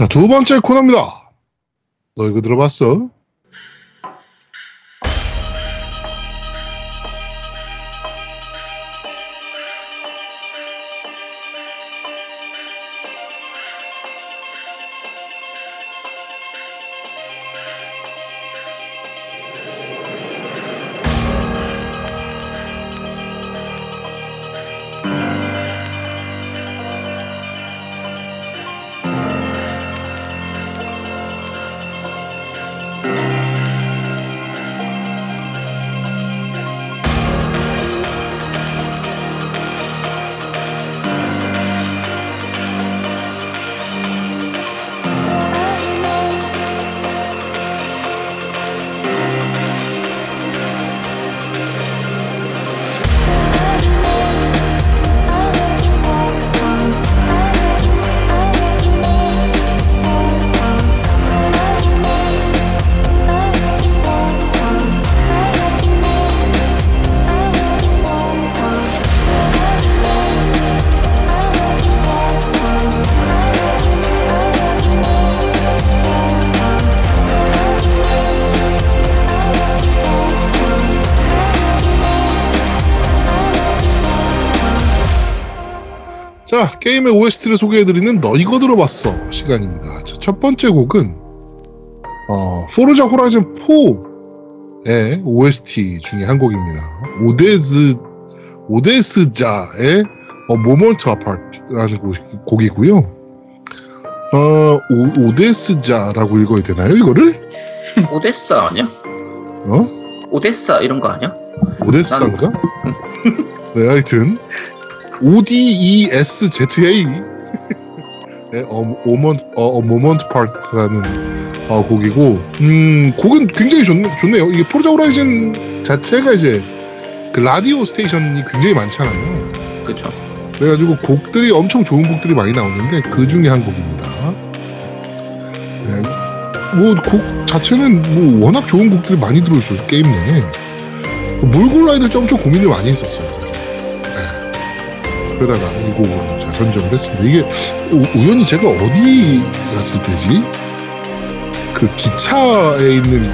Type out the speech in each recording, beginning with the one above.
자, 두 번째 코너입니다. 너 이거 들어봤어? OST를 소개해드리는 너 이거 들어봤어 시간입니다. 자, 첫 번째 곡은 어, 포르자 호라이즌 4의 OST 중에 한 곡입니다. 오데즈 오데스자의 어, 모먼트 아파트라는 곡, 곡이고요. 어, 오, 오데스자라고 읽어야 되나요, 이거를? 오데사 아니야? 어? 오데사 이런 거 아니야? 오데스인가? 네, 하여튼 ODESZA 네, 어, A Mom, A Moment Apart라는 어, 곡이고 음, 곡은 굉장히 좋, 좋네요. 이게 포르자 호라이즌 자체가 이제 그 라디오 station이 굉장히 많잖아요. 그렇죠. 그래가지고 곡들이 엄청 좋은 곡들이 많이 나오는데 그 중에 한 곡입니다. 네, 뭐 곡 자체는 뭐 워낙 좋은 곡들이 많이 들어있어요 게임 내에 뭘 골라야 될지 엄청 고민을 많이 했었어요. 네. 그러다가 이 곡을 제가 선정을 했습니다. 이게 우, 우연히 제가 어디 갔을 때지 그 기차에 있는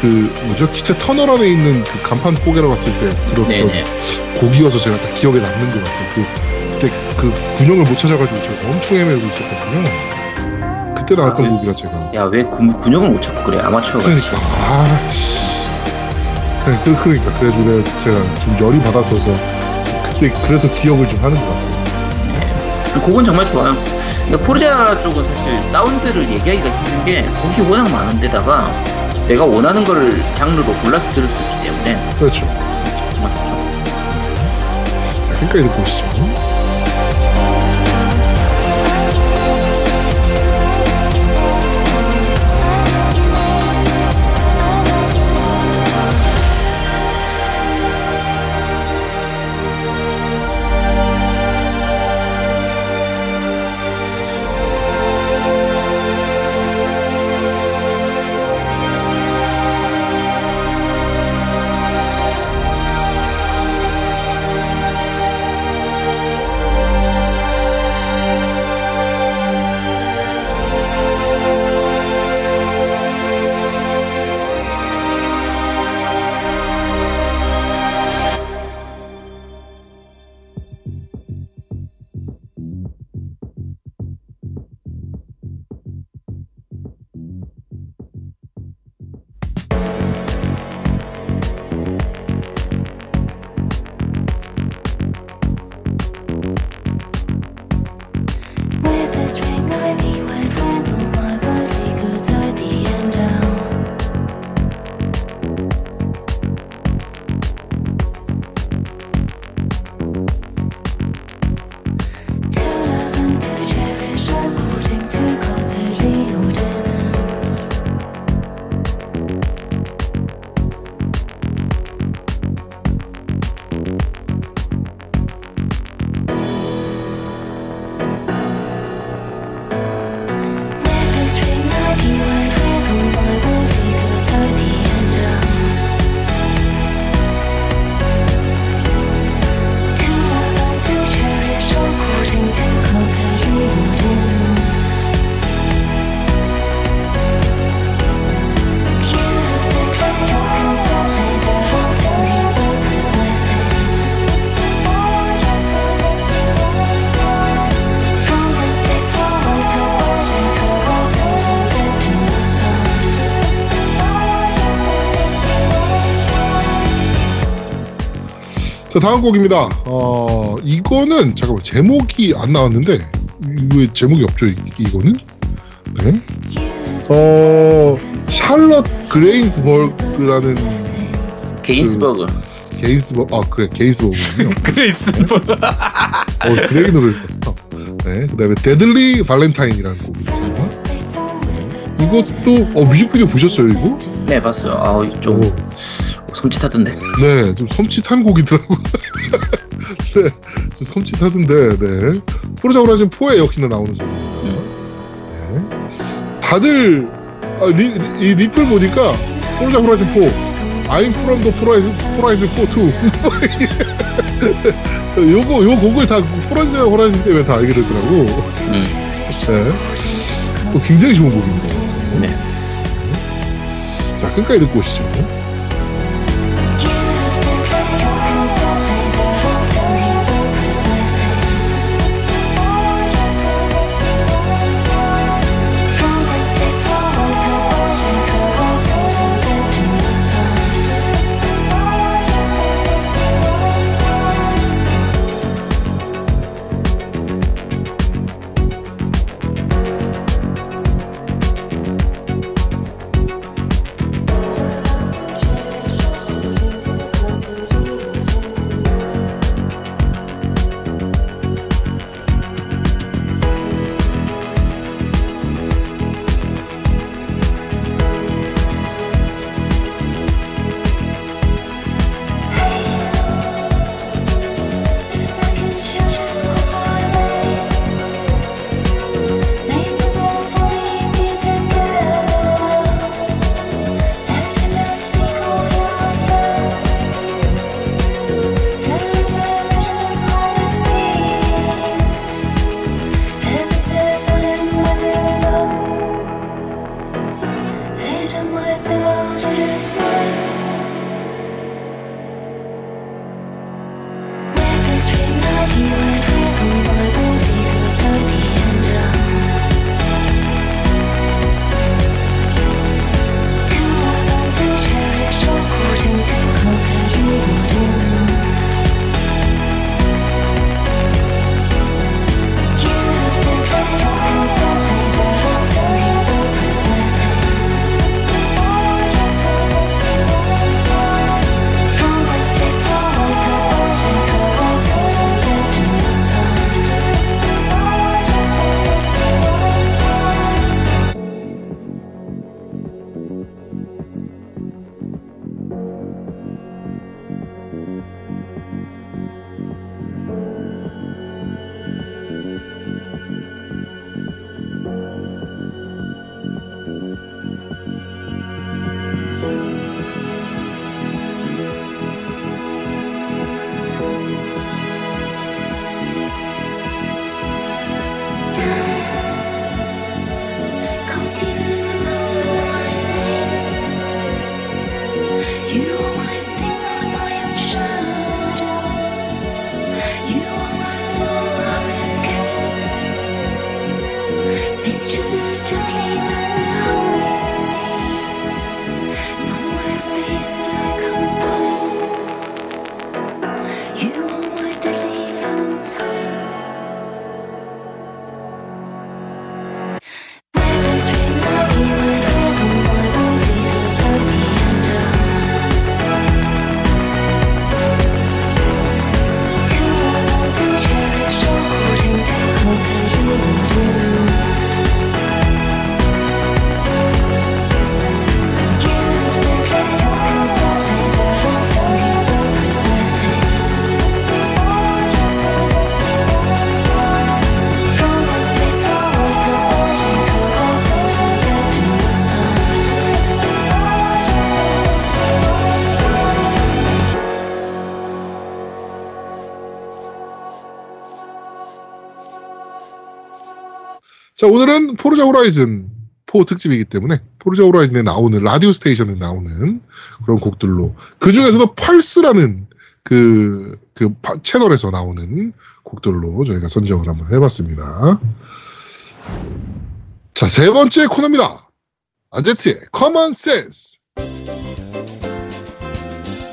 그 뭐죠 기차 터널 안에 있는 그 간판 포개러 갔을 때 들었던 네네. 곡이어서 제가 딱 기억에 남는 것 같아요. 그, 그때 그 군형을 못 찾아가지고 제가 엄청 헤매고 있었거든요. 그때 나왔던 아, 그- 곡이라 제가. 야왜 군용을 못 찾고 그래 아마추어. 그러니까 아 씨. 네, 그, 그러니까 그래가지고 내가 제가 좀 열이 받아서서 그때 그래서 기억을 좀 하는 것 같아요. 그 곡은 정말 좋아요. 근데 포르자 쪽은 사실 사운드를 얘기하기가 힘든 게 곡이 워낙 많은데다가 내가 원하는 거를 장르로 골라서 들을 수 있기 때문에 그렇죠. 정말 좋죠. 자, 듣고 오시죠. 다음 곡입니다. 어 이거는 잠깐만 제목이 안 나왔는데 왜 제목이 없죠 이, 이거는? 네. 어 샬럿 그레인스버그라는 게인스버그. 게인스버그 아 그래 게인스버그군요. 그레이스 뭐어 그레인으로 읽었어. 네. 그다음에 Deadly Valentine이라는 곡입니다. 네. 이것도 어 뮤직비디오 보셨어요 이거? 네, 봤어요. 아, 좀 오. 섬찟하던데. 네, 좀 섬찟한 곡이더라고. 네, 좀 섬찟하던데, 네. 포르자 호라이즌 4에 역시나 나오는 곡입니다. 네. 다들, 아, 리, 리, 이 리플 보니까, 포르자 호라이즌 4, I'm from Forza Horizon, Horizon 4 too. 요거, 요 곡을 다 포르자 호라이즌 때문에 다 알게 되더라고. 음. 네. 또 굉장히 좋은 곡입니다. 네. 자, 끝까지 듣고 오시죠. 자, 오늘은 포르자 호라이즌 4 특집이기 때문에 포르자 호라이즌에 나오는 라디오 스테이션에 나오는 그런 곡들로 그 중에서도 펄스라는 그, 그 파- 채널에서 나오는 곡들로 저희가 선정을 한번 해봤습니다. 자, 세 번째 코너입니다. 아제트의 Common Sense.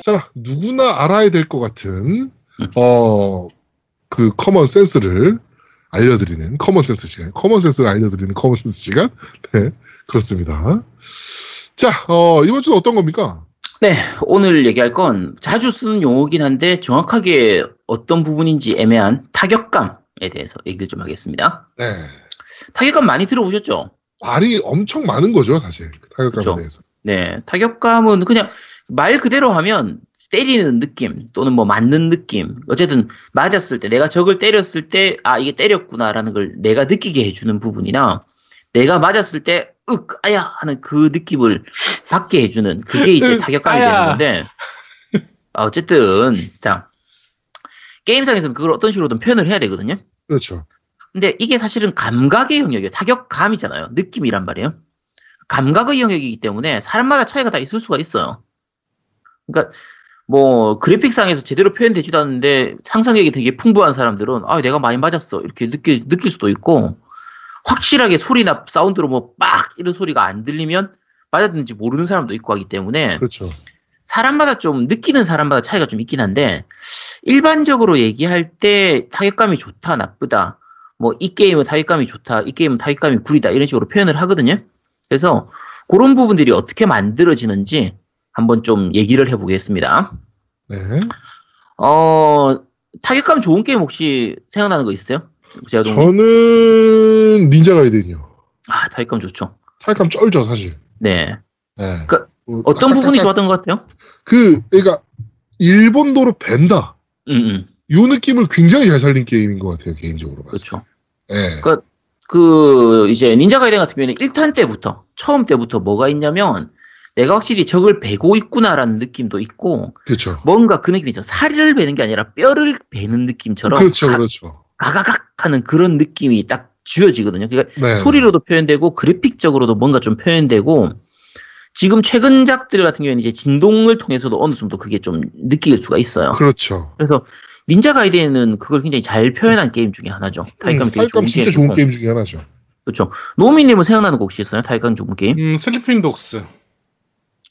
자, 누구나 알아야 될 것 같은 어, 그 common sense를 알려드리는 common sense 시간, common sense를 알려드리는 common sense 시간. 네, 그렇습니다. 자, 어, 이번 주는 어떤 겁니까? 네, 오늘 얘기할 건 자주 쓰는 용어긴 한데 정확하게 어떤 부분인지 애매한 타격감에 대해서 얘기를 좀 하겠습니다. 네. 타격감 많이 들어보셨죠? 말이 엄청 많은 거죠, 사실. 그 타격감에 그렇죠. 대해서. 네, 타격감은 그냥 말 그대로 하면 때리는 느낌 또는 뭐 맞는 느낌 어쨌든 맞았을 때 내가 적을 때렸을 때 아 이게 때렸구나라는 걸 내가 느끼게 해주는 부분이나 내가 맞았을 때 윽 아야 하는 그 느낌을 받게 해주는 그게 이제 윽, 타격감이. 되는 건데 아, 어쨌든 자 게임상에서는 그걸 어떤 식으로든 표현을 해야 되거든요. 그렇죠. 근데 이게 사실은 감각의 영역이에요. 타격감이잖아요. 느낌이란 말이에요. 감각의 영역이기 때문에 사람마다 차이가 다 있을 수가 있어요. 그러니까 뭐 그래픽상에서 제대로 표현되지도 않는데 상상력이 되게 풍부한 사람들은 아 내가 많이 맞았어. 이렇게 느낄 느낄 수도 있고 확실하게 소리나 사운드로 뭐 빡! 이런 소리가 안 들리면 맞았는지 모르는 사람도 있고 하기 때문에 그렇죠. 사람마다 좀 느끼는 사람마다 차이가 좀 있긴 한데 일반적으로 얘기할 때 타격감이 좋다 나쁘다 뭐 이 게임은 타격감이 좋다 이 게임은 타격감이 구리다 이런 식으로 표현을 하거든요. 그래서 그런 부분들이 어떻게 만들어지는지 한번 좀 얘기를 해보겠습니다 네. 어 타격감 좋은 게임 혹시 생각나는 거 있어요? 제가 동 저는 닌자 가이드요. 아 타격감 좋죠 타격감 쩔죠, 사실. 네 네. 그, 뭐, 어떤 딱딱딱- 부분이 좋았던 것 같아요? 그, 그러니까 일본도로 벤다. 음, 음 요 느낌을 굉장히 잘 살린 게임인 것 같아요, 개인적으로 봤을 그렇죠 때. 네. 그- 그 이제 닌자 가이덴 같은 경우에는 1탄 때부터 처음 때부터 뭐가 있냐면 내가 확실히 적을 베고 있구나라는 느낌도 있고 그렇죠. 뭔가 그 느낌이 있죠. 살을 베는 게 아니라 뼈를 베는 느낌처럼 그렇죠, 가, 그렇죠. 가가각 하는 그런 느낌이 딱 쥐어지거든요. 그러니까 네. 소리로도 표현되고 그래픽적으로도 뭔가 좀 표현되고 지금 최근작들 같은 경우에는 이제 진동을 통해서도 어느 정도 그게 좀 느낄 수가 있어요. 그렇죠. 그래서 닌자 가이덴은 그걸 굉장히 잘 표현한 게임 중에 하나죠. 타격감이 음, 되게 좋은 진짜 게임이고. 좋은 게임 중에 하나죠. 그렇죠. 노미님은 생각나는 거 혹시 있어요? 타격감 좋은 게임? 음, 슬리핑 독스.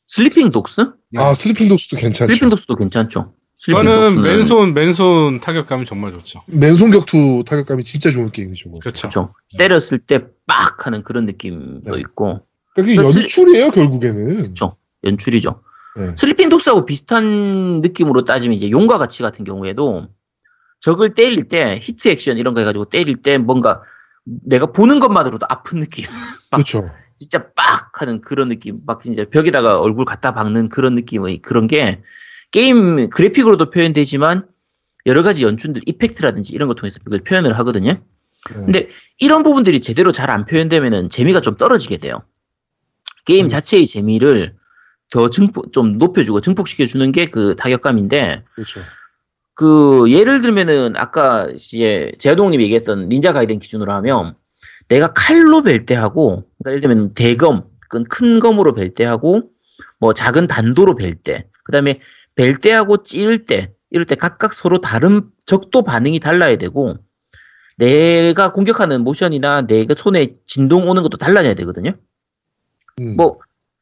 슬리핑 독스? 네. 아, 슬리핑 독스도 괜찮죠. 슬리핑 독스도 괜찮죠. 슬리핑 저는 독스는- 맨손 맨손 타격감이 정말 좋죠. 맨손 격투 타격감이 진짜 좋은 게임이죠. 뭐. 그렇죠. 그렇죠. 때렸을 때 빡 하는 그런 느낌도 네. 있고 그러니까 그 그게 슬- 연출이에요, 결국에는. 그렇죠. 연출이죠. 네. 슬리핑 독스하고 비슷한 느낌으로 따지면 이제 용과 같이 같은 경우에도 적을 때릴 때 히트 액션 이런 거 해가지고 때릴 때 뭔가 내가 보는 것만으로도 아픈 느낌. 막 그렇죠. 진짜 빡 하는 그런 느낌. 막 이제 벽에다가 얼굴 갖다 박는 그런 느낌의 그런 게 게임 그래픽으로도 표현되지만 여러 가지 연출들, effect라든지 이런 거 통해서 그걸 표현을 하거든요. 네. 근데 이런 부분들이 제대로 잘 안 표현되면은 재미가 좀 떨어지게 돼요. 게임 음. 자체의 재미를 더 증폭, 좀 높여주고 증폭시켜주는 게 그 타격감인데, 그렇죠. 그, 예를 들면은 아까 이제 제아동님이 얘기했던 닌자 가이덴 기준으로 하면 내가 칼로 벨 때 하고, 그러니까 예를 들면 대검, 큰 검으로 벨 때 하고, 뭐 작은 단도로 벨 때, 그 다음에 벨 때하고 찌를 때, 이럴 때 각각 서로 다른 적도 반응이 달라야 되고, 내가 공격하는 모션이나 내가 손에 진동 오는 것도 달라져야 되거든요. 음. 뭐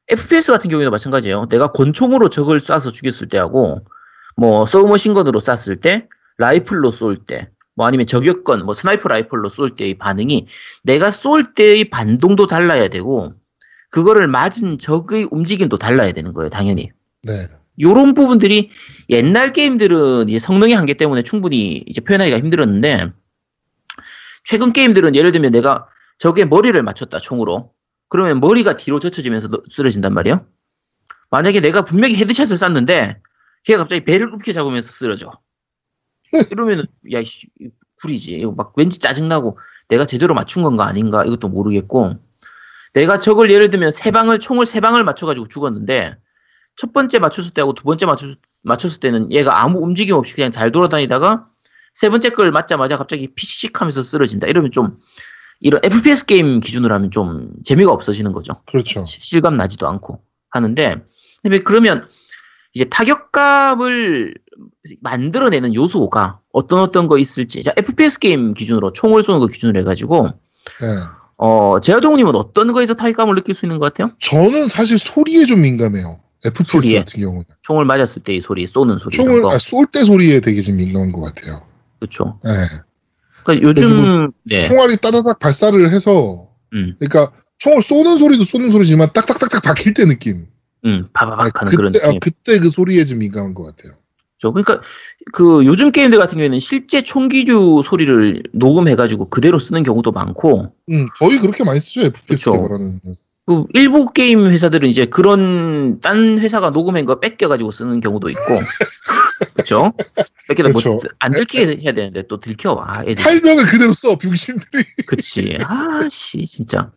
FPS 같은 경우에도 마찬가지예요. 내가 권총으로 적을 쏴서 죽였을 때하고 뭐 submachine gun으로 쐈을 때, 라이플로 쏠 때, 뭐 아니면 저격총, 뭐 sniper 라이플로 쏠 때의 반응이 내가 쏠 때의 반동도 달라야 되고 그거를 맞은 적의 움직임도 달라야 되는 거예요, 당연히. 네. 요런 부분들이 옛날 게임들은 이제 성능의 한계 때문에 충분히 이제 표현하기가 힘들었는데 최근 게임들은 예를 들면 내가 적의 머리를 맞췄다 총으로 그러면 머리가 뒤로 젖혀지면서 너- 쓰러진단 말이에요. 만약에 내가 분명히 헤드샷을 쐈는데 걔가 갑자기 배를 굽게 잡으면서 쓰러져. 이러면은 야 씨, 구리지. 이거 막 왠지 짜증나고 내가 제대로 맞춘 건가 아닌가 이것도 모르겠고 내가 적을 예를 들면 세 방을 총을 세 방을 맞춰가지고 죽었는데 첫 번째 맞췄을 때하고 두 번째 맞췄, 맞췄을 때는 얘가 아무 움직임 없이 그냥 잘 돌아다니다가 세 번째 걸 맞자마자 갑자기 피식 하면서 쓰러진다. 이러면 좀 이런 FPS 게임 기준으로 하면 좀 재미가 없어지는 거죠. 그렇죠. 실감 나지도 않고 하는데 근데 그러면 이제 타격감을 만들어내는 요소가 어떤 어떤 거 있을지 자 FPS 게임 기준으로 총을 쏘는 거 기준으로 해가지고 네. 어 제아동님은 어떤 거에서 타격감을 느낄 수 있는 것 같아요? 저는 사실 소리에 좀 민감해요. FPS 소리에. 같은 경우는 총을 맞았을 때의 소리, 쏘는 소리 총을 이런 거. 쏠때 소리에 되게 좀 민감한 것 같아요. 그렇죠. 예. 그러니까 요즘 네, 총알이 따다닥 발사를 해서 음, 그러니까 총을 쏘는 소리도 쏘는 소리지만 딱딱딱딱 박힐 때 느낌. 음, 바바박 하는 그때, 그런 아, 느낌. 그때 그 소리에 좀 민감한 것 같아요. 그렇죠. 그러니까 그 요즘 게임들 같은 경우에는 실제 총기류 소리를 녹음해가지고 그대로 쓰는 경우도 많고, 음, 거의 그렇게 많이 쓰죠, FPS. 개발하는. 그 일부 게임 회사들은 이제 그런 딴 회사가 녹음한 거 뺏겨가지고 쓰는 경우도 있고, 그렇죠? 뺏겨다 그쵸. 뭐안 들키게 해야 되는데 또 들켜. 아, 애들. 팔명을 그대로 써, 병신들이. 그치. 아씨 진짜.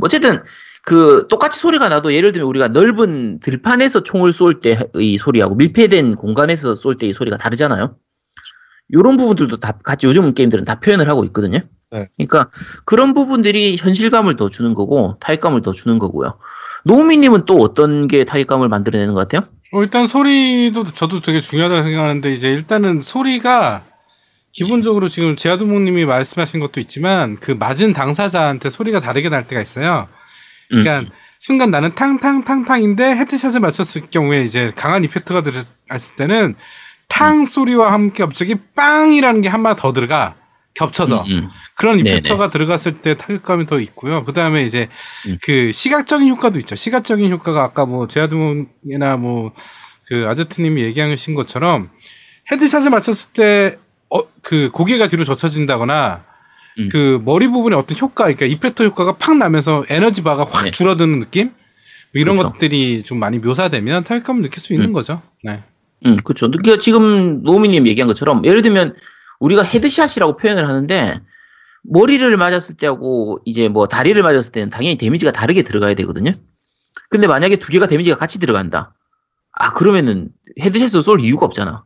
어쨌든 그 똑같이 소리가 나도 예를 들면 우리가 넓은 들판에서 총을 쏠 때의 소리하고 밀폐된 공간에서 쏠 때의 소리가 다르잖아요. 이런 부분들도 다 같이 요즘 게임들은 다 표현을 하고 있거든요. 네. 그러니까 그런 부분들이 현실감을 더 주는 거고 타격감을 더 주는 거고요. 노우미님은 또 어떤 게 타격감을 만들어내는 것 같아요? 어, 일단 소리도 저도 되게 중요하다고 생각하는데 이제 일단은 소리가 기본적으로 지금 제아두목님이 말씀하신 것도 있지만 그 맞은 당사자한테 소리가 다르게 날 때가 있어요. 음. 그러니까 순간 나는 탕탕탕탕인데 헤드샷을 맞췄을 경우에 이제 강한 이펙트가 들어갔을 때는 탕 소리와 함께 갑자기 빵이라는 게 한 마디 더 들어가 겹쳐서 음, 음. 그런 네네. 이펙터가 들어갔을 때 타격감이 더 있고요. 그 다음에 이제 음. 그 시각적인 효과도 있죠. 시각적인 효과가 아까 뭐 제아드몬이나 뭐 그 아저트님이 얘기하신 것처럼 헤드샷을 맞췄을 때 어, 그 고개가 뒤로 젖혀진다거나 음. 그 머리 부분에 어떤 효과, 그러니까 이펙터 효과가 팍 나면서 에너지 바가 확 네. 줄어드는 느낌? 뭐 이런 그렇죠. 것들이 좀 많이 묘사되면 타격감을 느낄 수 있는 음. 거죠. 네. 음, 그렇죠. 그러니까 지금 노미님 얘기한 것처럼 예를 들면 우리가 headshot이라고 표현을 하는데 머리를 맞았을 때하고 이제 뭐 다리를 맞았을 때는 당연히 데미지가 다르게 들어가야 되거든요. 근데 만약에 두 개가 데미지가 같이 들어간다. 아 그러면은 headshot을 쏠 이유가 없잖아.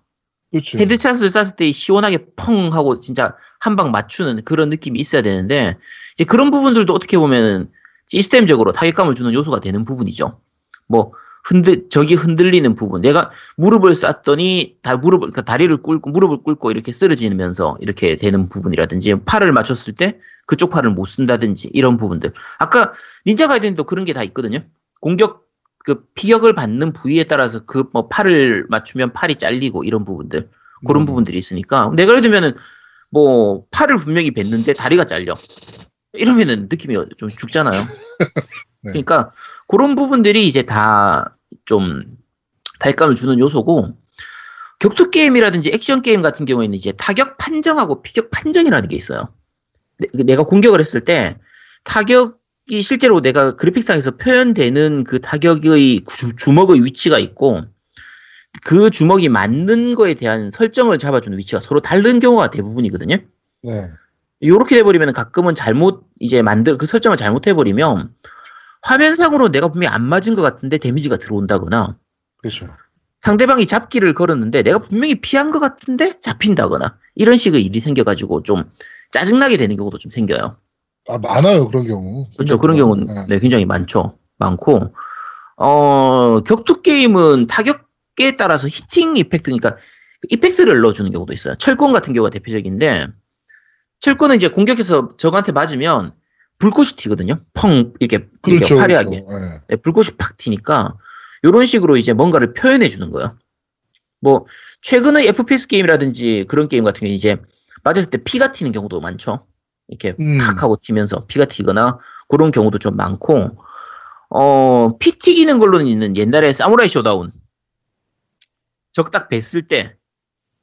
그렇죠. headshot을 쐈을 때 시원하게 펑 하고 진짜 한 방 맞추는 그런 느낌이 있어야 되는데 이제 그런 부분들도 어떻게 보면은 시스템적으로 타격감을 주는 요소가 되는 부분이죠. 뭐 흔들 저기 흔들리는 부분. 내가 무릎을 쐈더니 다 무릎을 그러니까 다리를 꿇고 무릎을 꿇고 이렇게 쓰러지면서 이렇게 되는 부분이라든지 팔을 맞췄을 때 그쪽 팔을 못 쓴다든지 이런 부분들. 아까 닌자 가이드도 그런 게 다 있거든요. 공격 그 피격을 받는 부위에 따라서 그 뭐 팔을 맞추면 팔이 잘리고 이런 부분들 그런 음. 부분들이 있으니까 내가 예를 들면은 뭐 팔을 분명히 뱉는데 다리가 잘려 이러면은 느낌이 좀 죽잖아요. 네. 그러니까 그런 부분들이 이제 다 좀 달감을 주는 요소고 격투 게임이라든지 액션 게임 같은 경우에는 이제 타격 판정하고 피격 판정이라는 게 있어요. 내- 내가 공격을 했을 때 타격 이 실제로 내가 그래픽상에서 표현되는 그 타격의 주, 주먹의 위치가 있고 그 주먹이 맞는 거에 대한 설정을 잡아주는 위치가 서로 다른 경우가 대부분이거든요. 네. 요렇게 돼버리면 가끔은 잘못 이제 만들 그 설정을 잘못해버리면 화면상으로 내가 분명히 안 맞은 것 같은데 데미지가 들어온다거나 그렇죠. 상대방이 잡기를 걸었는데 내가 분명히 피한 것 같은데 잡힌다거나 이런 식의 일이 생겨가지고 좀 짜증나게 되는 경우도 좀 생겨요. 아, 많아요, 그런 경우. 그렇죠. 그런 경우는 네. 네, 굉장히 많죠. 많고 어 격투 게임은 타격에 따라서 히팅 이펙트 그러니까 이펙트를 넣어주는 경우도 있어요. 철권 같은 경우가 대표적인데 철권은 이제 공격해서 적한테 맞으면 불꽃이 튀거든요. 펑 이렇게, 이렇게 그렇죠. 화려하게 그렇죠. 네. 네, 불꽃이 팍 튀니까 이런 식으로 이제 뭔가를 표현해 주는 거예요. 뭐 최근의 FPS 게임이라든지 그런 게임 같은 경우 이제 맞았을 때 피가 튀는 경우도 많죠. 이렇게 음. 팍 하고 튀면서 피가 튀거나 그런 경우도 좀 많고 어, 피 튀기는 걸로는 있는 옛날에 사무라이 쇼다운 적 딱 벴을 때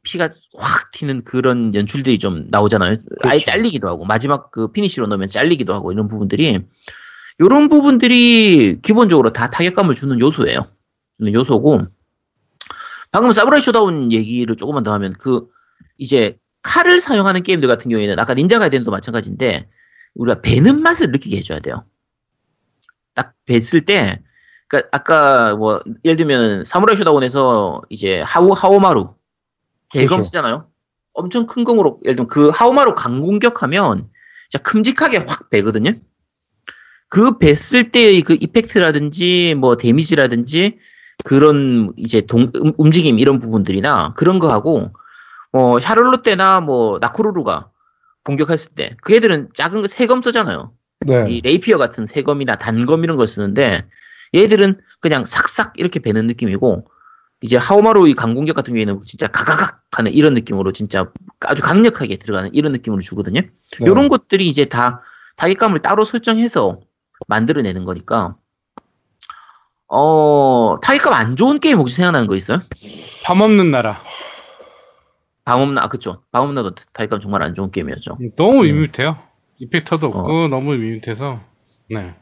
피가 확 튀는 그런 연출들이 좀 나오잖아요. 아예 그렇죠. 잘리기도 하고 마지막 그 피니시로 넣으면 잘리기도 하고 이런 부분들이 이런 부분들이 기본적으로 다 타격감을 주는 요소예요. 주는 요소고 방금 사무라이 쇼다운 얘기를 조금만 더 하면 그 이제 칼을 사용하는 게임들 같은 경우에는 아까 닌자 가이덴도 마찬가지인데 우리가 베는 맛을 느끼게 해줘야 돼요. 딱 뱄을 때, 그러니까 아까 뭐 예를 들면 사무라이 쇼다운에서 이제 하오 하오마루 대검 그렇죠. 쓰잖아요. 엄청 큰 검으로 예를 들면 그 하오마루 강공격하면 진짜 큼직하게 확 베거든요. 그 뱄을 때의 그 이펙트라든지 뭐 데미지라든지 그런 이제 동, 음- 움직임 이런 부분들이나 그런 거하고 뭐 샤를로테나 뭐 나쿠루루가 공격했을 때 그 애들은 작은 거 세검 쓰잖아요. 네. 이 레이피어 같은 세검이나 단검 이런 걸 쓰는데 얘들은 그냥 삭삭 이렇게 베는 느낌이고 이제 하오마로의 강공격 같은 경우에는 진짜 가가각 하는 이런 느낌으로 진짜 아주 강력하게 들어가는 이런 느낌으로 주거든요. 네. 이런 것들이 이제 다 타격감을 따로 설정해서 만들어내는 거니까 어 타격감 안 좋은 게임 혹시 생각나는 거 있어요? 밤 없는 나라. 방음나 아 그쵸 방음나도 타격감 정말 안 좋은 게임이었죠. 너무 음. 밋밋해요. 이펙터도 없고 너무 밋밋해서. 네.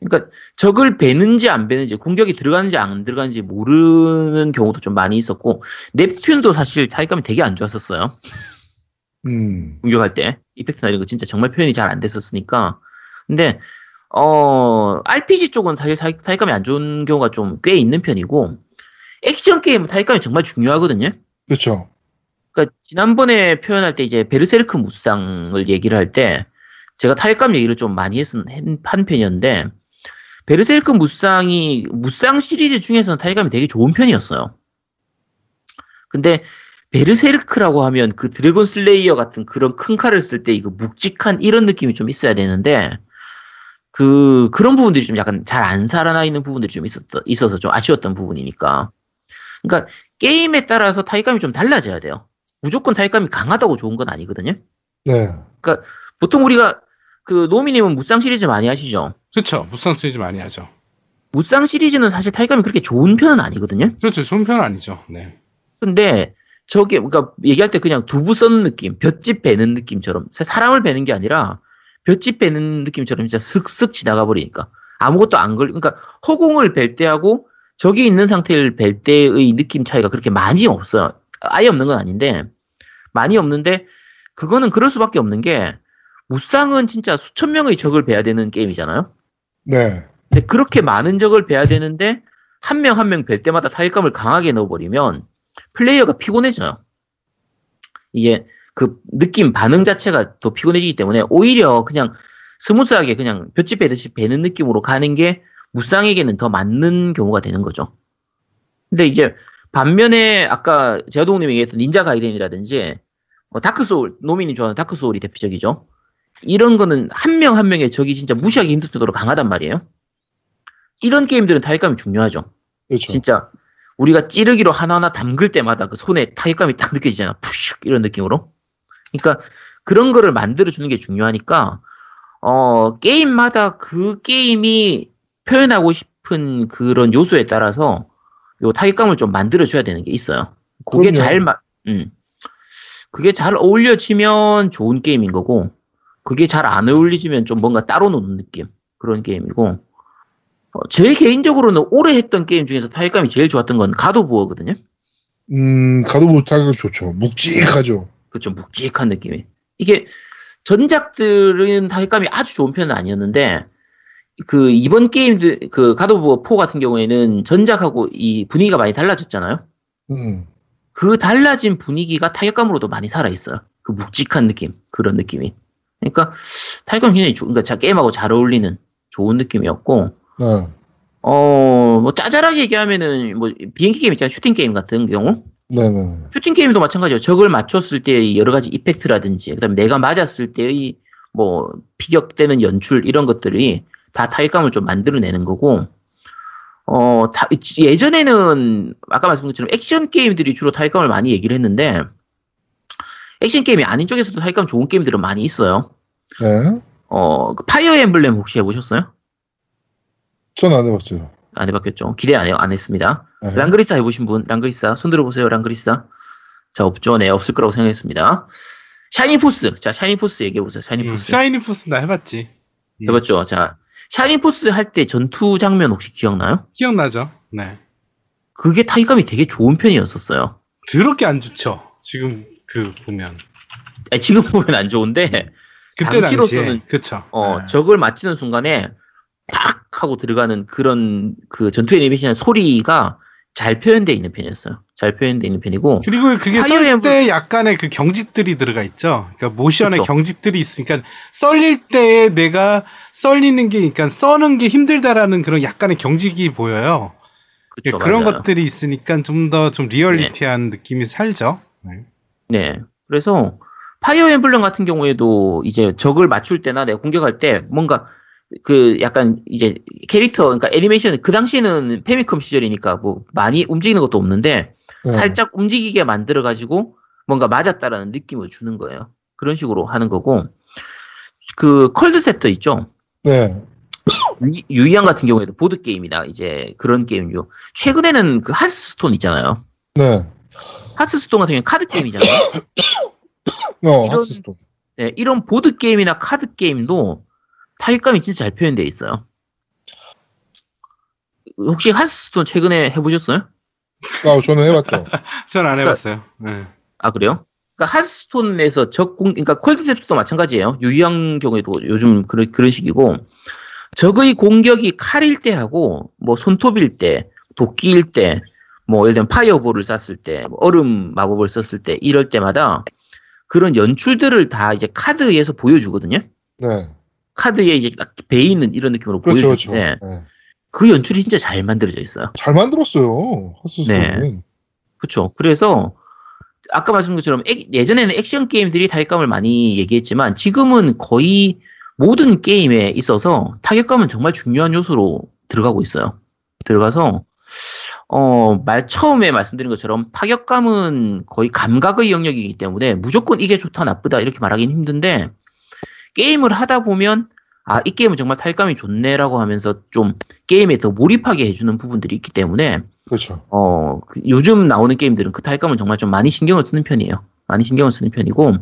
그러니까 적을 베는지 안 베는지 공격이 들어가는지 안 들어가는지 모르는 경우도 좀 많이 있었고 넵튠도 사실 타격감이 되게 안 좋았었어요. 음. 공격할 때 이펙트나 이런 거 진짜 정말 표현이 잘 안 됐었으니까 근데 어 RPG 쪽은 사실 사- 타격감이 안 좋은 경우가 좀 꽤 있는 편이고 액션 게임은 타격감이 정말 중요하거든요. 그렇죠. 그러니까 지난번에 표현할 때 이제 베르세르크 무쌍을 얘기를 할 때 제가 타격감 얘기를 좀 많이 했, 한 편이었는데 베르세르크 무쌍이 무쌍 시리즈 중에서는 타격감이 되게 좋은 편이었어요. 근데 베르세르크라고 하면 그 드래곤 슬레이어 같은 그런 큰 칼을 쓸 때 이거 묵직한 이런 느낌이 좀 있어야 되는데 그 그런 부분들이 좀 약간 잘 안 살아나 있는 부분들이 좀 있었 있어서 좀 아쉬웠던 부분이니까 그러니까 게임에 따라서 타격감이 좀 달라져야 돼요. 무조건 타격감이 강하다고 좋은 건 아니거든요. 네. 보통 우리가 그 노미님은 무쌍 시리즈 많이 하시죠. 그렇죠. 무쌍 시리즈 많이 하죠. 무쌍 시리즈는 사실 타격감이 그렇게 좋은 편은 아니거든요. 그렇죠. 좋은 편은 아니죠. 네. 근데 저게 그러니까 얘기할 때 그냥 두부 써는 느낌, 볏짚 베는 느낌처럼 사람을 베는 게 아니라 볏짚 베는 느낌처럼 진짜 슥슥 지나가 버리니까 아무것도 안 걸. 그러니까 허공을 벨 때하고 저기 있는 상태를 벨 때의 느낌 차이가 그렇게 많이 없어요. 아예 없는 건 아닌데 많이 없는데 그거는 그럴 수밖에 없는 게 무쌍은 진짜 수천 명의 적을 베야 되는 게임이잖아요. 네. 근데 그렇게 많은 적을 베야 되는데 한 명 한 명 뵐 때마다 타격감을 강하게 넣어버리면 플레이어가 피곤해져요. 이게 그 느낌 반응 자체가 더 피곤해지기 때문에 오히려 그냥 스무스하게 그냥 볏짚 베듯이 베는 느낌으로 가는 게 무쌍에게는 더 맞는 경우가 되는 거죠. 근데 이제 반면에 아까 제아동님이 얘기했던 닌자 가이덴이라든지 뭐 다크소울 노미님 좋아하는 다크소울이 대표적이죠. 이런 거는 한명한 명의 적이 진짜 무시하기 힘들 정도로 강하단 말이에요. 이런 게임들은 타격감이 중요하죠. 그렇죠. 진짜 우리가 찌르기로 하나하나 담글 때마다 그 손에 타격감이 딱 느껴지잖아. 푸슉 이런 느낌으로. 그러니까 그런 거를 만들어 주는 게 중요하니까 어 게임마다 그 게임이 표현하고 싶은 그런 요소에 따라서 요 타격감을 좀 만들어 줘야 되는 게 있어요. 그게 그럼요. 잘 마, 음. 그게 잘 어울려지면 좋은 게임인 거고 그게 잘 안 어울리지면 좀 뭔가 따로 노는 느낌 그런 게임이고 어, 제 개인적으로는 오래 했던 게임 중에서 타격감이 제일 좋았던 건 가도부어거든요. 음, 가도부 타격 좋죠. 묵직하죠. 그좀 묵직한 느낌이. 이게 전작들은 타격감이 아주 좋은 편은 아니었는데 그 이번 게임들 그 가도부어 4 같은 경우에는 전작하고 이 분위기가 많이 달라졌잖아요. 음. 그 달라진 분위기가 타격감으로도 많이 살아 있어요. 그 묵직한 느낌 그런 느낌이. 그러니까 타격감 굉장히 좋, 그러니까 자 게임하고 잘 어울리는 좋은 느낌이었고 네. 어, 뭐, 짜잘하게 얘기하면은, 뭐, 비행기 게임 있잖아요. 슈팅 게임 같은 경우. 네네. 슈팅 게임도 마찬가지예요. 적을 맞췄을 때의 여러 가지 effect라든지, 그 다음에 내가 맞았을 때의, 뭐, 피격되는 연출, 이런 것들이 다 타격감을 좀 만들어내는 거고, 어, 다- 예전에는, 아까 말씀드린 것처럼 액션 게임들이 주로 타격감을 많이 얘기를 했는데, 액션 게임이 아닌 쪽에서도 타격감 좋은 게임들은 많이 있어요. 네. 어, 그 파이어 엠블렘 혹시 해보셨어요? 전 안 해봤어요. 안 해봤겠죠. 기대 안, 해, 안 했습니다. 네. 랑그리사 해보신 분, 랑그리사 손 들어보세요, 랑그리사. 자 없죠, 네 없을 거라고 생각했습니다. 샤이닝 포스, 자 샤이닝 포스 얘기해 보세요, 샤이닝 음, 포스. 샤이니 포스 나 해봤지. 음, 해봤죠. 자 샤이닝 포스 할 때 전투 장면 혹시 기억나요? 기억나죠? 네. 그게 타격감이 되게 좋은 편이었었어요. 더럽게 안 좋죠. 지금 그 보면 아니, 지금 보면 안 좋은데, 그때 당시로서는- 그쵸. 어 네. 적을 맞히는 순간에 팍 하고 들어가는 그런 그 전투 애니메이션 소리가 잘 표현되어 있는 편이었어요. 잘 표현되어 있는 편이고, 그리고 그게 파이어 썰 엠블- 때 약간의 그 경직들이 들어가 있죠. 그러니까 모션에 그쵸. 경직들이 있으니까 썰릴 때 내가 썰리는 게, 그러니까 써는 게 힘들다라는 그런 약간의 경직이 보여요. 그쵸, 그런 맞아요. 것들이 있으니까 좀 더좀 리얼리티한 느낌이 살죠. 네. 네. 그래서 파이어 엠블렘 같은 경우에도 이제 적을 맞출 때나 내가 공격할 때 뭔가 그 약간 이제 캐릭터 그러니까 애니메이션 그 당시에는 패미컴 시절이니까 뭐 많이 움직이는 것도 없는데 네. 살짝 움직이게 만들어 가지고 뭔가 맞았다라는 느낌을 주는 거예요. 그런 식으로 하는 거고 그 컬드 셉터 있죠. 네. 유- 유이양 같은 경우에도 보드 게임이나 이제 그런 게임류. 최근에는 그 하스스톤 있잖아요. 네. 하스스톤 같은 경우는 카드 게임이잖아요. 어, 이런- 하스스톤. 네, 이런 보드 게임이나 카드 게임도 타격감이 진짜 잘 표현되어 있어요. 혹시 하스스톤 최근에 해보셨어요? 아, 저는 해봤죠. 전 안 해봤어요. 네. 아 그래요? 그러니까 하스스톤에서 적공, 그러니까 콜드셉트도 마찬가지예요. 유희양 경우에도 요즘 그런 그런 식이고 적의 공격이 칼일 때 하고 뭐 손톱일 때, 도끼일 때, 뭐 예를 들면 파이어볼을 쐈을 때, 뭐 얼음 마법을 썼을 때 이럴 때마다 그런 연출들을 다 이제 카드에서 보여주거든요. 네. 카드에 이제 딱배 있는 이런 느낌으로 그렇죠, 그렇죠. 보여주는데 네. 그 연출이 진짜 잘 만들어져 있어요. 잘 만들었어요. 하스스톤은. 그렇죠. 그래서 아까 말씀드린 것처럼 액- 예전에는 액션 게임들이 타격감을 많이 얘기했지만 지금은 거의 모든 게임에 있어서 타격감은 정말 중요한 요소로 들어가고 있어요. 들어가서 어, 말 처음에 말씀드린 것처럼 타격감은 거의 감각의 영역이기 때문에 무조건 이게 좋다 나쁘다 이렇게 말하기는 힘든데 게임을 하다 보면 아, 이 게임은 정말 타격감이 좋네라고 하면서 좀 게임에 더 몰입하게 해주는 부분들이 있기 때문에 그렇죠. 어, 그 요즘 나오는 게임들은 그 타격감을 정말 좀 많이 신경을 쓰는 편이에요. 많이 신경을 쓰는 편이고,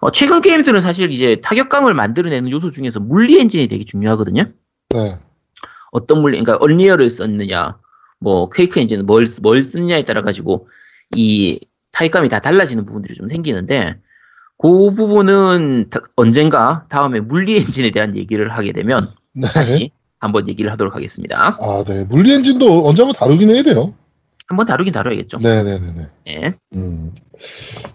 어, 최근 게임들은 사실 이제 타격감을 만들어내는 요소 중에서 물리 엔진이 되게 중요하거든요. 네. 어떤 물리, 그러니까 언리얼을 썼느냐, 뭐 퀘이크 엔진은 뭘, 뭘 쓰느냐에 따라 가지고 이 타격감이 다 달라지는 부분들이 좀 생기는데, 그 부분은 다- 언젠가 다음에 물리 엔진에 대한 얘기를 하게 되면 네. 다시 한번 얘기를 하도록 하겠습니다. 아, 네. 물리 엔진도 언제 한번 다루긴 해야 돼요. 한번 다루긴 다뤄야겠죠. 네네네네. 네. 음.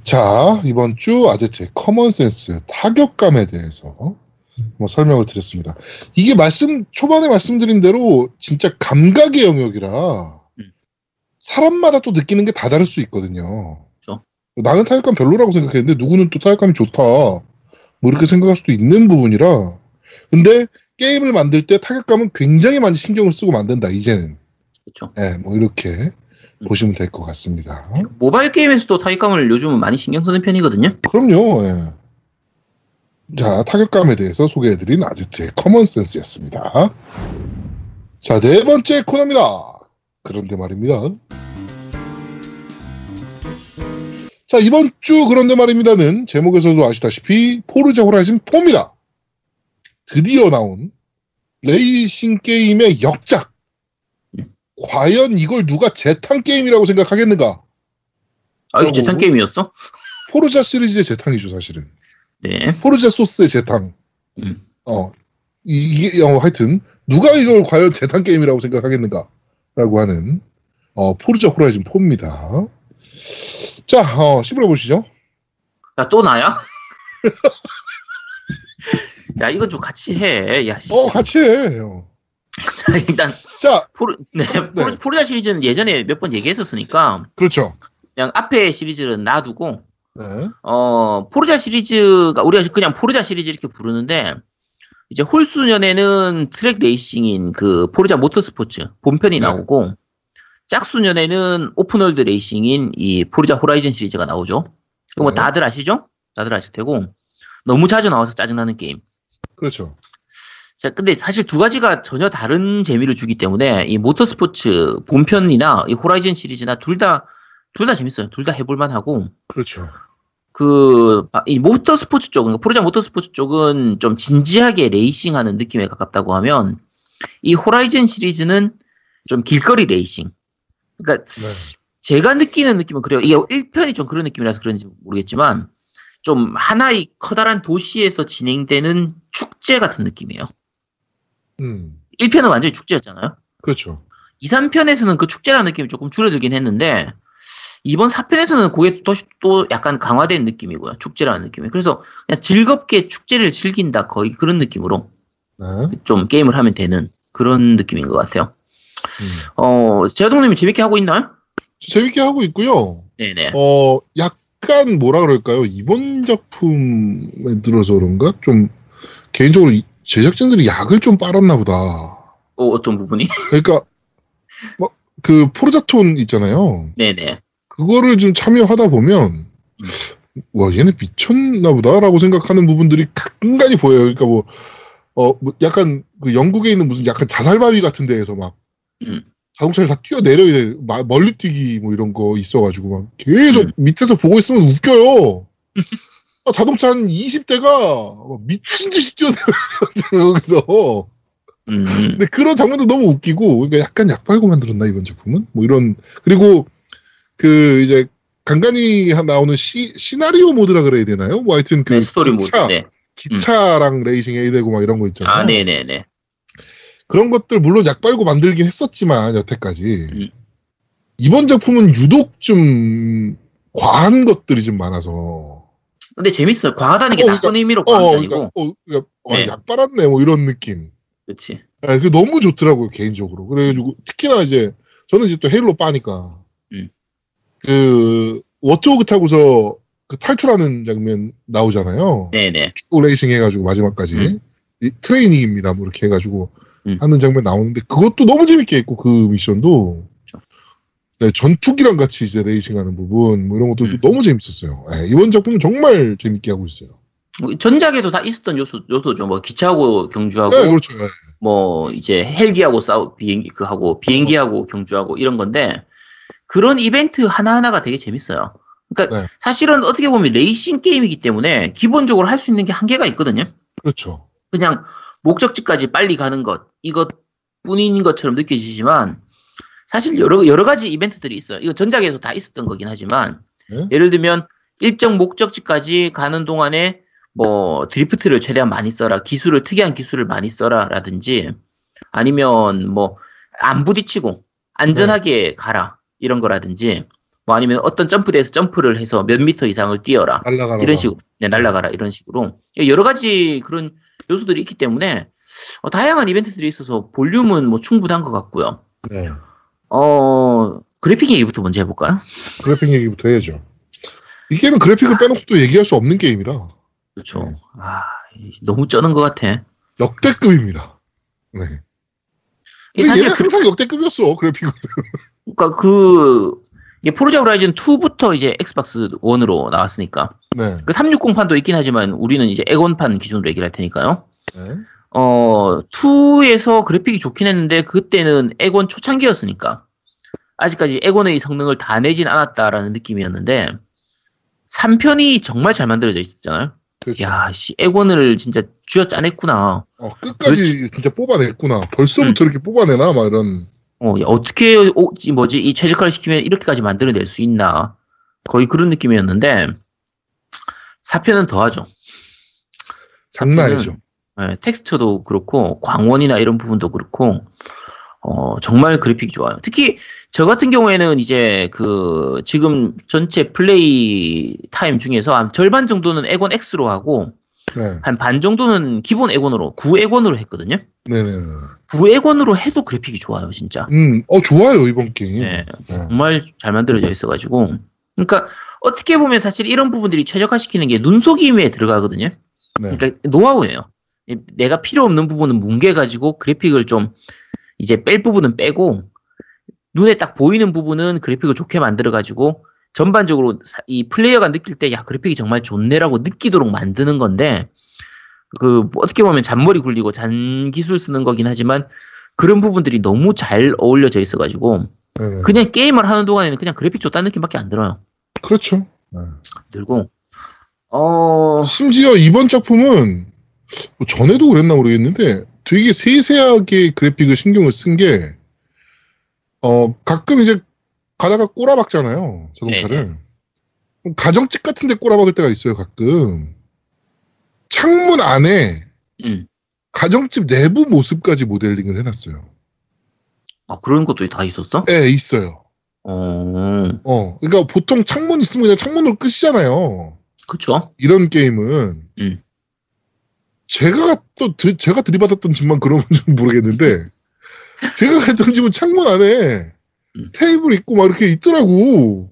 자, 이번 주 아제트의 common sense 타격감에 대해서 한번 설명을 드렸습니다. 이게 말씀, 초반에 말씀드린 대로 진짜 감각의 영역이라 음. 사람마다 또 느끼는 게 다 다를 수 있거든요. 나는 타격감 별로라고 생각했는데 누구는 또 타격감이 좋다. 뭐 이렇게 생각할 수도 있는 부분이라. 근데 게임을 만들 때 타격감은 굉장히 많이 신경을 쓰고 만든다, 이제는. 그렇죠. 예, 뭐 이렇게 보시면 될 것 같습니다. 모바일 게임에서도 타격감을 요즘은 많이 신경 쓰는 편이거든요. 그럼요. 예. 자, 타격감에 대해서 소개해드린 아제트의 커먼센스였습니다. 자, 네 번째 코너입니다. 그런데 말입니다. 자, 이번 주 그런데 말입니다는 제목에서도 아시다시피 포르자 호라이즌 4입니다. 드디어 나온 레이싱 게임의 역작. 과연 이걸 누가 재탕 게임이라고 생각하겠는가? 아, 이게 뭐- 게임이었어? 포르자 시리즈의 재탕이죠, 사실은. 네. 포르자 소스의 재탕. 음. 어, 이- 이게, 어, 하여튼, 누가 이걸 과연 재탕 게임이라고 생각하겠는가? 라고 하는, 어, 포르자 호라이즌 4입니다. 자, 어, 씹으러 보시죠. 야, 또 나야? 야, 이건 좀 같이 해. 야, 씨. 어, 같이 해. 어. 자, 일단, 자, 포르, 네, 포르, 포르자 시리즈는 예전에 몇 번 얘기했었으니까, 그렇죠. 그냥 앞에 시리즈는 놔두고, 네. 어, 포르자 시리즈가, 우리가 그냥 포르자 시리즈 이렇게 부르는데, 이제 홀수년에는 트랙 레이싱인 그 포르자 모터스포츠 본편이 네. 나오고, 짝수년에는 open world 레이싱인 이 포르자 호라이즌 시리즈가 나오죠. 이거 뭐 네. 다들 아시죠? 다들 아실 테고, 너무 자주 나와서 짜증나는 게임. 그렇죠. 자, 근데 사실 두 가지가 전혀 다른 재미를 주기 때문에 이 모터스포츠 본편이나 이 호라이즌 시리즈나 둘 다, 둘 다 재밌어요. 둘 다 해볼만 하고, 그렇죠. 그, 아, 이 모터스포츠 쪽, 그러니까 포르자 모터스포츠 쪽은 좀 진지하게 레이싱하는 느낌에 가깝다고 하면, 이 호라이즌 시리즈는 좀 길거리 레이싱. 그러니까 네. 제가 느끼는 느낌은 그래요. 이게 1편이 좀 그런 느낌이라서 그런지 모르겠지만, 좀 하나의 커다란 도시에서 진행되는 축제 같은 느낌이에요. 음, 1편은 완전히 축제였잖아요. 그렇죠. 2, 3편에서는 그 축제라는 느낌이 조금 줄어들긴 했는데, 이번 4편에서는 그게 또, 또 약간 강화된 느낌이고요. 축제라는 느낌이. 그래서 그냥 즐겁게 축제를 즐긴다. 거의 그런 느낌으로 네. 좀 게임을 하면 되는 그런 느낌인 것 같아요. 음. 어, 제아동님이 재밌게 하고 있나요? 재밌게 하고 있고요. 네네. 어, 약간 뭐라 그럴까요? 이번 작품에 들어서 그런가? 좀 개인적으로 이- 제작진들이 약을 좀 빨았나 보다. 어, 어떤 부분이? 그러니까 뭐그 포르자톤 있잖아요. 네네. 그거를 좀 참여하다 보면 와 얘네 미쳤나 보다라고 생각하는 부분들이 간간히 보여요. 그러니까 뭐 어, 뭐 약간 그 영국에 있는 무슨 약간 자살바위 같은 데에서 막 음. 자동차를 다 뛰어내려야 돼. 마- 멀리 뛰기 뭐 이런 거 있어가지고 막 계속 음. 밑에서 보고 있으면 웃겨요. 아, 자동차 한 20대가 미친 듯이 뛰어내려요, 여기서. 음. 근데 그런 장면도 너무 웃기고, 그러니까 약간 약 빨고 만들었나, 이번 작품은? 뭐 이런, 그리고 그 이제 간간히 한- 나오는 시, 시나리오 모드라 그래야 되나요? 뭐 하여튼 그 네, 스토리 모드. 기차, 네. 기차랑 레이싱 해야 되고 막 이런 거 있잖아요. 아, 네네네. 그런 것들 물론 약 빨고 만들긴 했었지만 여태까지 음. 이번 작품은 유독 좀 과한 것들이 좀 많아서 근데 재밌어요. 과하다는 게 어, 나쁜 의미로 어, 과한 게 그러니까, 아니고. 어, 그러니까 어, 네. 약 빨았네 뭐 이런 느낌. 그렇지. 예, 그게 너무 좋더라고요 개인적으로. 그래가지고 특히나 이제 저는 이제 또 헤일로 빠니까 음. 그 워트호그 타고서 그 탈출하는 장면 나오잖아요. 네네. 쭉 레이싱 해가지고 마지막까지 음. 이 트레이닝입니다. 뭐 이렇게 해가지고 음. 하는 장면 나오는데 그것도 너무 재밌게 했고 그 미션도 네, 전투기랑 같이 이제 레이싱하는 부분 뭐 이런 것들도 음. 너무 재밌었어요. 예, 이번 작품 은 정말 재밌게 하고 있어요. 뭐 전작에도 다 있었던 요소, 요소죠. 뭐 기차하고 경주하고, 네, 그렇죠. 예. 뭐 이제 헬기하고 싸우, 비행기, 그 하고, 비행기하고 경주하고 이런 건데, 그런 이벤트 하나 하나가 되게 재밌어요. 그러니까 네. 사실은 어떻게 보면 레이싱 게임이기 때문에 기본적으로 할 수 있는 게 한계가 있거든요. 그렇죠. 그냥 목적지까지 빨리 가는 것, 이것 뿐인 것처럼 느껴지지만, 사실 여러, 여러 가지 이벤트들이 있어요. 이거 전작에도 다 있었던 거긴 하지만, 네. 예를 들면, 일정 목적지까지 가는 동안에, 뭐, 드리프트를 최대한 많이 써라, 기술을, 특이한 기술을 많이 써라, 라든지, 아니면, 뭐, 안 부딪히고, 안전하게 가라, 이런 거라든지, 뭐 아니면 어떤 점프대에서 점프를 해서 몇 미터 이상을 뛰어라. 날라가라. 이런 식으로 네, 날라가라 이런 식으로 여러 가지 그런 요소들이 있기 때문에 어, 다양한 이벤트들이 있어서 볼륨은 뭐 충분한 것 같고요. 네. 어 그래픽 얘기부터 먼저 해볼까요? 그래픽 얘기부터 해야죠. 이 게임은 그래픽을 빼놓고 또 얘기할 수 없는 게임이라 그렇죠. 네. 아 너무 쩌는 것 같아. 역대급입니다. 네. 근데 얘는 그, 항상 역대급이었어 그래픽은. 그러니까 그 이게 포르자 호라이즌 2부터 이제 엑스박스 원으로 나왔으니까 네. 그 360판도 있긴 하지만 우리는 이제 엑원판 기준으로 얘기를 할 테니까요. 네. 어, 2에서 그래픽이 좋긴 했는데, 그때는 엑원 초창기였으니까, 아직까지 엑원의 성능을 다 내진 않았다라는 느낌이었는데, 3편이 정말 잘 만들어져 있었잖아요. 그렇죠. 야, 씨, 에곤을 진짜 쥐어 짜냈구나. 어, 끝까지 진짜 뽑아냈구나. 벌써부터 이렇게 뽑아내나 막 이런. 어, 야, 어떻게, 오, 이 뭐지, 이 최적화를 시키면 이렇게까지 만들어낼 수 있나. 거의 그런 느낌이었는데, 4편은 더하죠. 장난 아니죠. 예, 텍스처도 그렇고 광원이나 이런 부분도 그렇고 어, 정말 그래픽이 좋아요. 특히 저 같은 경우에는 이제 그 지금 전체 play time 중에서 한 절반 정도는 엑원 X로 하고 네. 한 반 정도는 기본 엑원으로 구엑원으로 했거든요. 네네. 구엑원으로 해도 그래픽이 좋아요, 진짜. 음, 어 좋아요 이번 게임. 네, 네. 정말 잘 만들어져 있어가지고. 그러니까 어떻게 보면 사실 이런 부분들이 최적화시키는 게 눈속임에 들어가거든요. 네. 그러니까 노하우예요. 이- 내가 필요 없는 부분은 뭉개가지고 그래픽을 좀 이제 뺄 부분은 빼고 눈에 딱 보이는 부분은 그래픽을 좋게 만들어가지고 전반적으로 사- 이 플레이어가 느낄 때 야 그래픽이 정말 좋네라고 느끼도록 만드는 건데 그뭐 어떻게 보면 잔머리 굴리고 잔 기술 쓰는 거긴 하지만 그런 부분들이 너무 잘 어울려져 있어가지고 네. 그냥 게임을 하는 동안에는 그냥 그래픽 좋다는 느낌밖에 안 들어요. 그렇죠. 네. 들고 어 심지어 이번 작품은 뭐 전에도 그랬나 모르겠는데 되게 세세하게 그래픽을 신경을 쓴 게 어, 가끔 이제 가다가 꼬라박잖아요. 자동차를. 가정집 같은 데 꼬라박을 때가 있어요, 가끔. 창문 안에 음. 가정집 내부 모습까지 모델링을 해놨어요. 아, 그런 것도 다 있었어? 예, 있어요. 어 어, 그러니까 보통 창문 있으면 그냥 창문으로 끝이잖아요. 그쵸? 이런 게임은 음. 제가 또 드- 제가 들이받았던 집만 그런 건지 모르겠는데 제가 갔던 집은 창문 안에 음. 테이블 있고 막 이렇게 있더라고.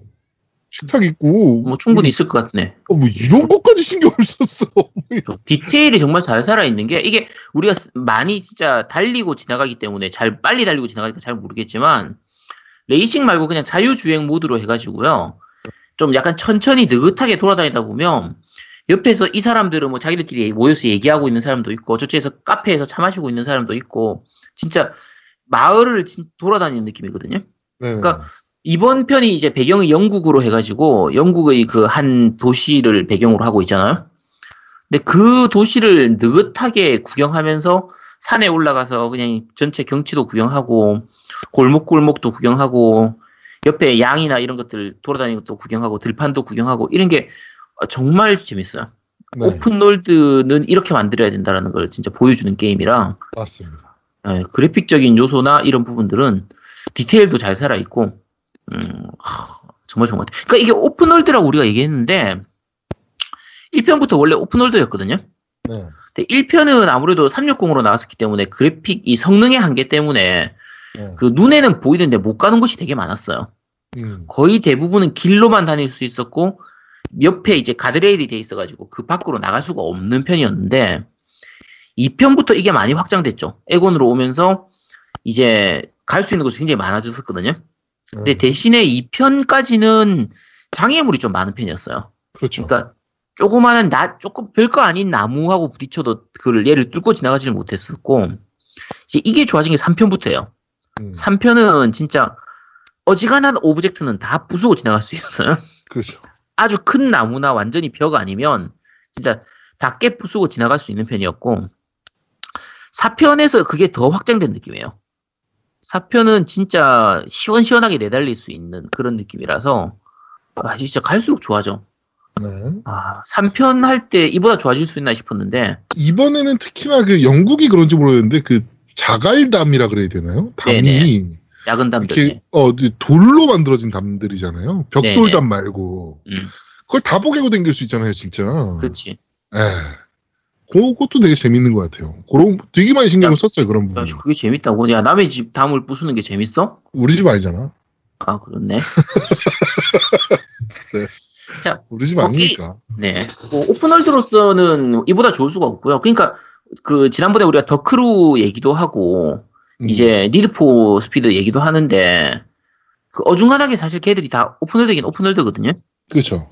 식탁 있고. 뭐 충분히 있을 것 같네. 어, 뭐 이런 것까지 신경을 썼어. 저 디테일이 정말 잘 살아있는 게 이게 우리가 많이 진짜 달리고 지나가기 때문에 잘 빨리 달리고 지나가니까 잘 모르겠지만 레이싱 말고 그냥 자유주행 모드로 해가지고요 좀 약간 천천히 느긋하게 돌아다니다 보면 옆에서 이 사람들은 뭐 자기들끼리 모여서 얘기하고 있는 사람도 있고 저쪽에서 카페에서 차 마시고 있는 사람도 있고 진짜 마을을 진- 돌아다니는 느낌이거든요. 네. 그러니까 이번 편이 이제 배경이 영국으로 해가지고 영국의 그 한 도시를 배경으로 하고 있잖아요. 근데 그 도시를 느긋하게 구경하면서 산에 올라가서 그냥 전체 경치도 구경하고 골목골목도 구경하고 옆에 양이나 이런 것들 돌아다니는 것도 구경하고 들판도 구경하고 이런 게 정말 재밌어요. 네, open world는 이렇게 만들어야 된다라는 걸 진짜 보여주는 게임이라 맞습니다. 예, 그래픽적인 요소나 이런 부분들은 디테일도 잘 살아있고, 음, 하, 정말 좋은 것 같아요. 그러니까 이게 open world라고 우리가 얘기했는데, 1편부터 원래 open world였거든요. 네. 근데 1편은 아무래도 360으로 나왔었기 때문에 그래픽, 이 성능의 한계 때문에 네. 그 눈에는 보이는데 못 가는 곳이 되게 많았어요. 음, 거의 대부분은 길로만 다닐 수 있었고, 옆에 이제 가드레일이 돼 있어가지고 그 밖으로 나갈 수가 없는 편이었는데, 2편부터 이게 많이 확장됐죠. 에곤으로 오면서 이제 갈 수 있는 곳이 굉장히 많아졌었거든요. 근데 네. 대신에 2편까지는 장애물이 좀 많은 편이었어요. 그렇죠. 그러니까 조그마한 나 조금 별거 아닌 나무하고 부딪혀도 그걸 얘를 뚫고 지나가지를 못했었고 이제 이게 좋아진 게 3편부터예요. 음, 3편은 진짜 어지간한 object는 다 부수고 지나갈 수 있어요. 그렇죠. 아주 큰 나무나 완전히 벽 아니면 진짜 다 깨 부수고 지나갈 수 있는 편이었고 4편에서 그게 더 확장된 느낌이에요. 4편은 진짜 시원시원하게 내달릴 수 있는 그런 느낌이라서 아, 진짜 갈수록 좋아져. 네. 아, 3편 할 때 이보다 좋아질 수 있나 싶었는데 이번에는 특히나 그 영국이 그런지 모르겠는데 그 자갈담이라 그래야 되나요? 담이 네네. 야근 담들이. 이렇게 어 돌로 만들어진 담들이잖아요. 네네. 벽돌담 말고 음, 그걸 다 보개고 댕길 수 있잖아요, 진짜. 그렇지. 예. 그것도 되게 재밌는 것 같아요. 그런 되게 많이 신경을 썼어요 그런 야, 부분. 그게 재밌다고. 야, 남의 집 담을 부수는 게 재밌어? 우리 집 아니잖아. 아, 그렇네. 네. 자, 우리 집 아니니까. 네. 뭐 open world로서는 이보다 좋을 수가 없고요. 그러니까 그 지난번에 우리가 더크루 얘기도 하고 음. 이제 니드 포 스피드 얘기도 하는데 그 어중간하게 사실 걔들이 다 오픈월드긴 오픈월드거든요. 그렇죠.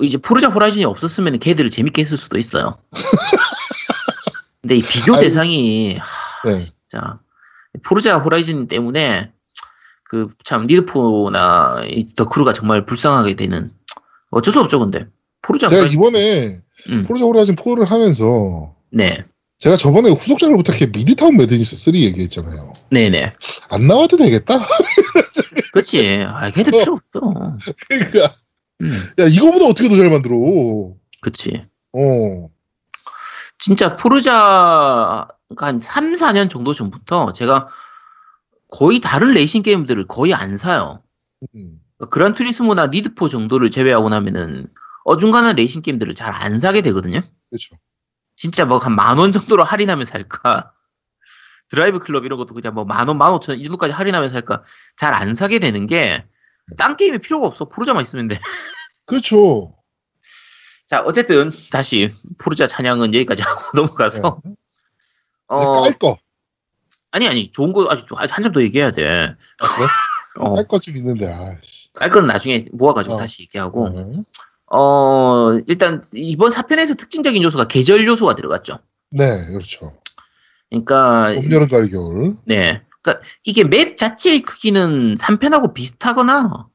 이제 포르자 호라이즌이 없었으면 걔들을 재밌게 했을 수도 있어요. 근데 이 비교. 대상이 하, 네. 진짜 포르자 호라이즌 때문에 그 참 니드포나 이 더크루가 정말 불쌍하게 되는 어쩔 수 없죠, 근데 포르자 제가 호라이즌 이번에 음, 포르자 호라이즌 4를 하면서 네, 제가 저번에 후속작을 부탁해 미드타운 매드니스 3 얘기했잖아요. 네네. 안 나와도 되겠다. 그치. 아, 걔들 어. 필요 없어. 그러니까 음, 야 이거보다 어떻게 더 잘 만들어? 그치. 어. 진짜 포르자 한 3, 4년 정도 전부터 제가 거의 다른 레이싱 게임들을 거의 안 사요. 음. 그란 투리스모나 니드포 정도를 제외하고 나면은 어중간한 레이싱 게임들을 잘 안 사게 되거든요. 그렇죠. 진짜 뭐 한 만 원 정도로 할인하면 살까. 드라이브 클럽 이런 것도 그냥 뭐 만 원, 만 오천 원 이 정도까지 할인하면 살까. 잘 안 사게 되는 게, 딴 게임이 필요가 없어. 포르자만 있으면 돼. 그렇죠. 자, 어쨌든, 다시, 포르자 찬양은 여기까지 하고 넘어가서, 네. 어, 깔 거. 아니, 아니, 좋은 거, 아직 한참 더 얘기해야 돼. 아, 그래? 어, 깔거 좀 있는데. 아. 깔 거는 나중에 모아가지고 어. 다시 얘기하고, 네. 어, 일단, 이번 4편에서 특징적인 요소가 계절 요소가 들어갔죠. 네, 그렇죠. 그러니까, 봄, 여름, 가을, 겨울. 네. 그러니까 이게 맵 자체의 크기는 3편하고 비슷하거나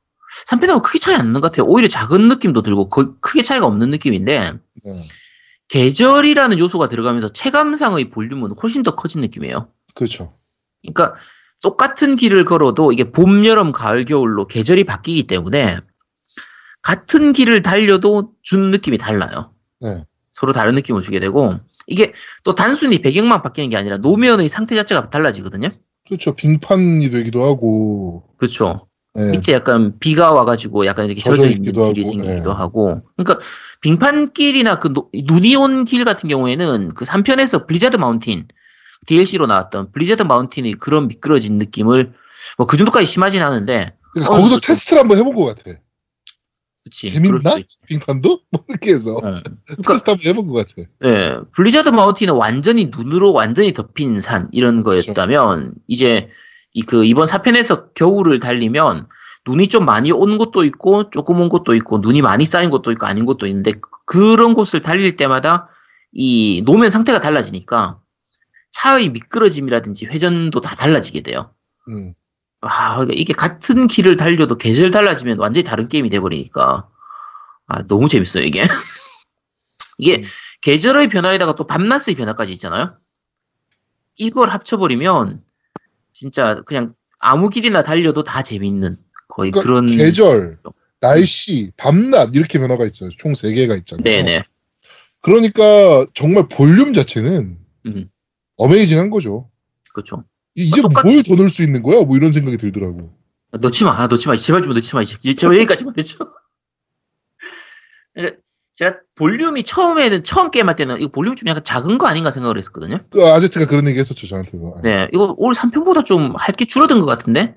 3편하고 크게 차이 안 나는 것 같아요. 오히려 작은 느낌도 들고 거의 크게 차이가 없는 느낌인데 네. 계절이라는 요소가 들어가면서 체감상의 볼륨은 훨씬 더 커진 느낌이에요. 그렇죠. 그러니까 똑같은 길을 걸어도 이게 봄, 여름, 가을, 겨울로 계절이 바뀌기 때문에 같은 길을 달려도 주는 느낌이 달라요. 네. 서로 다른 느낌을 주게 되고 이게 또 단순히 배경만 바뀌는 게 아니라 노면의 상태 자체가 달라지거든요. 그렇죠. 빙판이 되기도 하고. 그렇죠. 네. 밑에 약간 비가 와가지고 약간 이렇게 젖어 있는 길이 하고, 생기기도 예. 하고. 그러니까 빙판길이나 그 노- 눈이 온 길 같은 경우에는 그 3편에서 블리자드 마운틴 DLC로 나왔던 블리자드 마운틴이 그런 미끄러진 느낌을 뭐 그 정도까지 심하진 않은데 그러니까 어, 거기서 그렇죠. 테스트를 한번 해본 것 같아. 그치. 재밌나? 빙판도? 뭐 이렇게 해서 어. 테스트 한번 해본 것 같아. 네, 블리자드 마운틴은 완전히 눈으로 완전히 덮인 산 이런 거였다면 이제 이 그 이번 사편에서 겨울을 달리면 눈이 좀 많이 온 곳도 있고 조금 온 곳도 있고 눈이 많이 쌓인 곳도 있고 아닌 곳도 있는데 그런 곳을 달릴 때마다 이 노면 상태가 달라지니까 차의 미끄러짐이라든지 회전도 다 달라지게 돼요. 음. 아, 그러니까 이게 같은 길을 달려도 계절 달라지면 완전히 다른 게임이 돼버리니까 아 너무 재밌어요 이게. 이게 음. 계절의 변화에다가 또 밤낮의 변화까지 있잖아요. 이걸 합쳐버리면 진짜 그냥 아무 길이나 달려도 다 재밌는 거의 그러니까 그런 계절, 날씨, 밤낮 이렇게 변화가 있어요. 총세 개가 있잖아요. 네네 그러니까 정말 볼륨 자체는 음 어메이징한 거죠. 그렇죠. 이제 똑같- 뭘더 넣을 수 있는 거야? 뭐 이런 생각이 들더라고. 넣지 마, 아, 넣지 마, 제발 좀 넣지 마, 이제 제발 여기까지만 해줘. 그러니까 제가 볼륨이 처음에는 처음 게임할 때는 이거 볼륨이 좀 약간 작은 거 아닌가 생각을 했었거든요. 그 아제트가 그런 얘기 했었죠, 저한테도. 네, 이거 올 3편보다 좀 할 게 줄어든 것 같은데?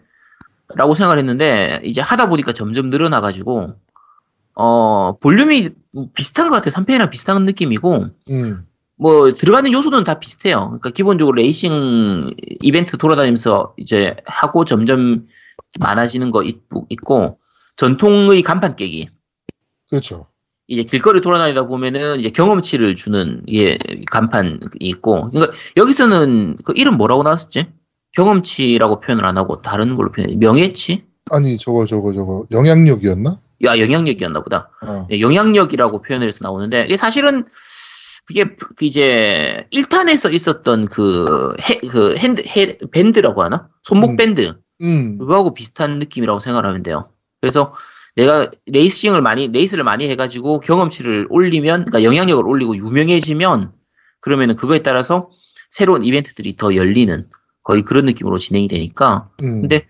라고 생각을 했는데, 이제 하다 보니까 점점 늘어나가지고, 어, 볼륨이 비슷한 것 같아요. 3편이랑 비슷한 느낌이고, 음. 뭐, 들어가는 요소는 다 비슷해요. 그러니까 기본적으로 레이싱 이벤트 돌아다니면서 이제 하고 점점 많아지는 거 있, 있고, 전통의 간판 깨기. 그렇죠. 이제 길거리 돌아다니다 보면은 이제 경험치를 주는 예 간판이 있고 그러니까 여기서는 그 이름 뭐라고 나왔었지? 경험치라고 표현을 안 하고 다른 걸로 표현 명예치? 아니, 저거, 저거, 저거, 영향력이었나? 야 영향력이었나 보다. 어. 네, 영향력이라고 표현을 해서 나오는데 이게 사실은 그게 그 이제 1탄에서 있었던 그, 해, 그 핸드 해, 밴드라고 하나? 손목 음. 밴드 음. 그거하고 비슷한 느낌이라고 생각을 하면 돼요. 그래서 내가 레이싱을 많이 레이스를 많이 해가지고 경험치를 올리면, 그러니까 영향력을 올리고 유명해지면 그러면은 그거에 따라서 새로운 이벤트들이 더 열리는 거의 그런 느낌으로 진행이 되니까. 음. 근데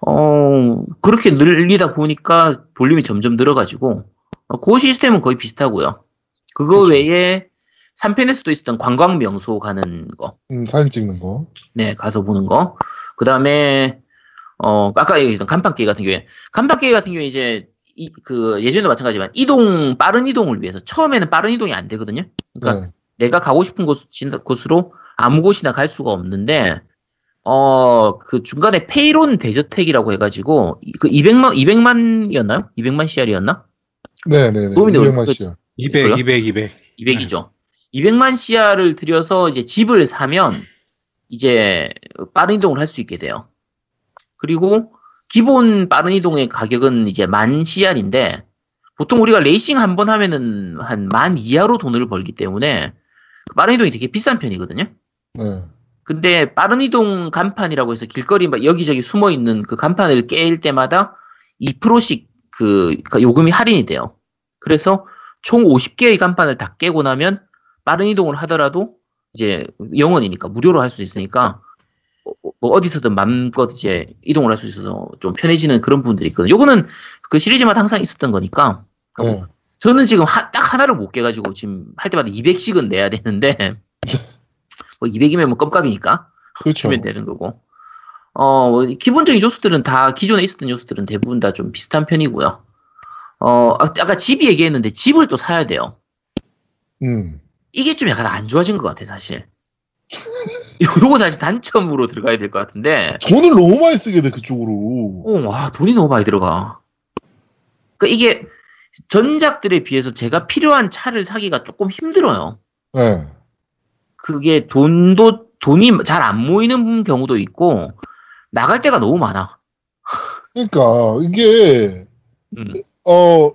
어 그렇게 늘리다 보니까 볼륨이 점점 늘어가지고 어, 그 시스템은 거의 비슷하고요. 그거 그쵸. 외에 3편에서도 있었던 관광 명소 가는 거. 음, 사진 찍는 거. 네, 가서 보는 거. 그 다음에, 어, 아까 얘기했던 간판게임 같은 경우에, 간판게임 같은 경우에 이제, 이, 그, 예전에도 마찬가지지만, 이동, 빠른 이동을 위해서, 처음에는 빠른 이동이 안 되거든요? 그러니까, 네. 내가 가고 싶은 곳, 곳으로 아무 곳이나 갈 수가 없는데, 어, 그 중간에 페이론 대저택이라고 해가지고, 이- 그 200만, 200만이었나요? 200만 CR이었나? 네네네. 도움이 되고 200만 그- 씨야. 200, 그래요? 200, 200. 200이죠. 200만 CR을 들여서 이제 집을 사면 이제 빠른 이동을 할 수 있게 돼요. 그리고 기본 빠른 이동의 가격은 이제 만 CR인데 보통 우리가 레이싱 한 번 하면은 한 만 이하로 돈을 벌기 때문에 빠른 이동이 되게 비싼 편이거든요. 네. 근데 빠른 이동 간판이라고 해서 길거리 막 여기저기 숨어 있는 그 간판을 깰 때마다 2%씩 그 그러니까 요금이 할인이 돼요. 그래서 총 50개의 간판을 다 깨고 나면 빠른 이동을 하더라도 이제 영원이니까 무료로 할 수 있으니까 어- 뭐 어디서든 맘껏 이제 이동을 할 수 있어서 좀 편해지는 그런 부분들이 있거든요. 요거는 그 시리즈마다 항상 있었던 거니까 네. 저는 지금 하- 딱 하나를 못 깨가지고 지금 할 때마다 200씩은 내야 되는데 뭐 200이면 뭐 껌값이니까 그렇죠. 주면 되는 거고. 어, 뭐 기본적인 요소들은 다 기존에 있었던 요소들은 대부분 다 좀 비슷한 편이고요. 어, 아- 아까 집이 얘기했는데 집을 또 사야 돼요. 음. 이게 좀 약간 안 좋아진 것 같아, 사실. 요거 사실 단점으로 들어가야 될 것 같은데, 돈을 너무 많이 쓰게 돼, 그쪽으로. 어, 와, 돈이 너무 많이 들어가. 그러니까 이게 전작들에 비해서 제가 필요한 차를 사기가 조금 힘들어요. 네. 그게 돈도, 돈이 잘 안 모이는 경우도 있고, 나갈 때가 너무 많아. 그러니까, 이게, 음. 어,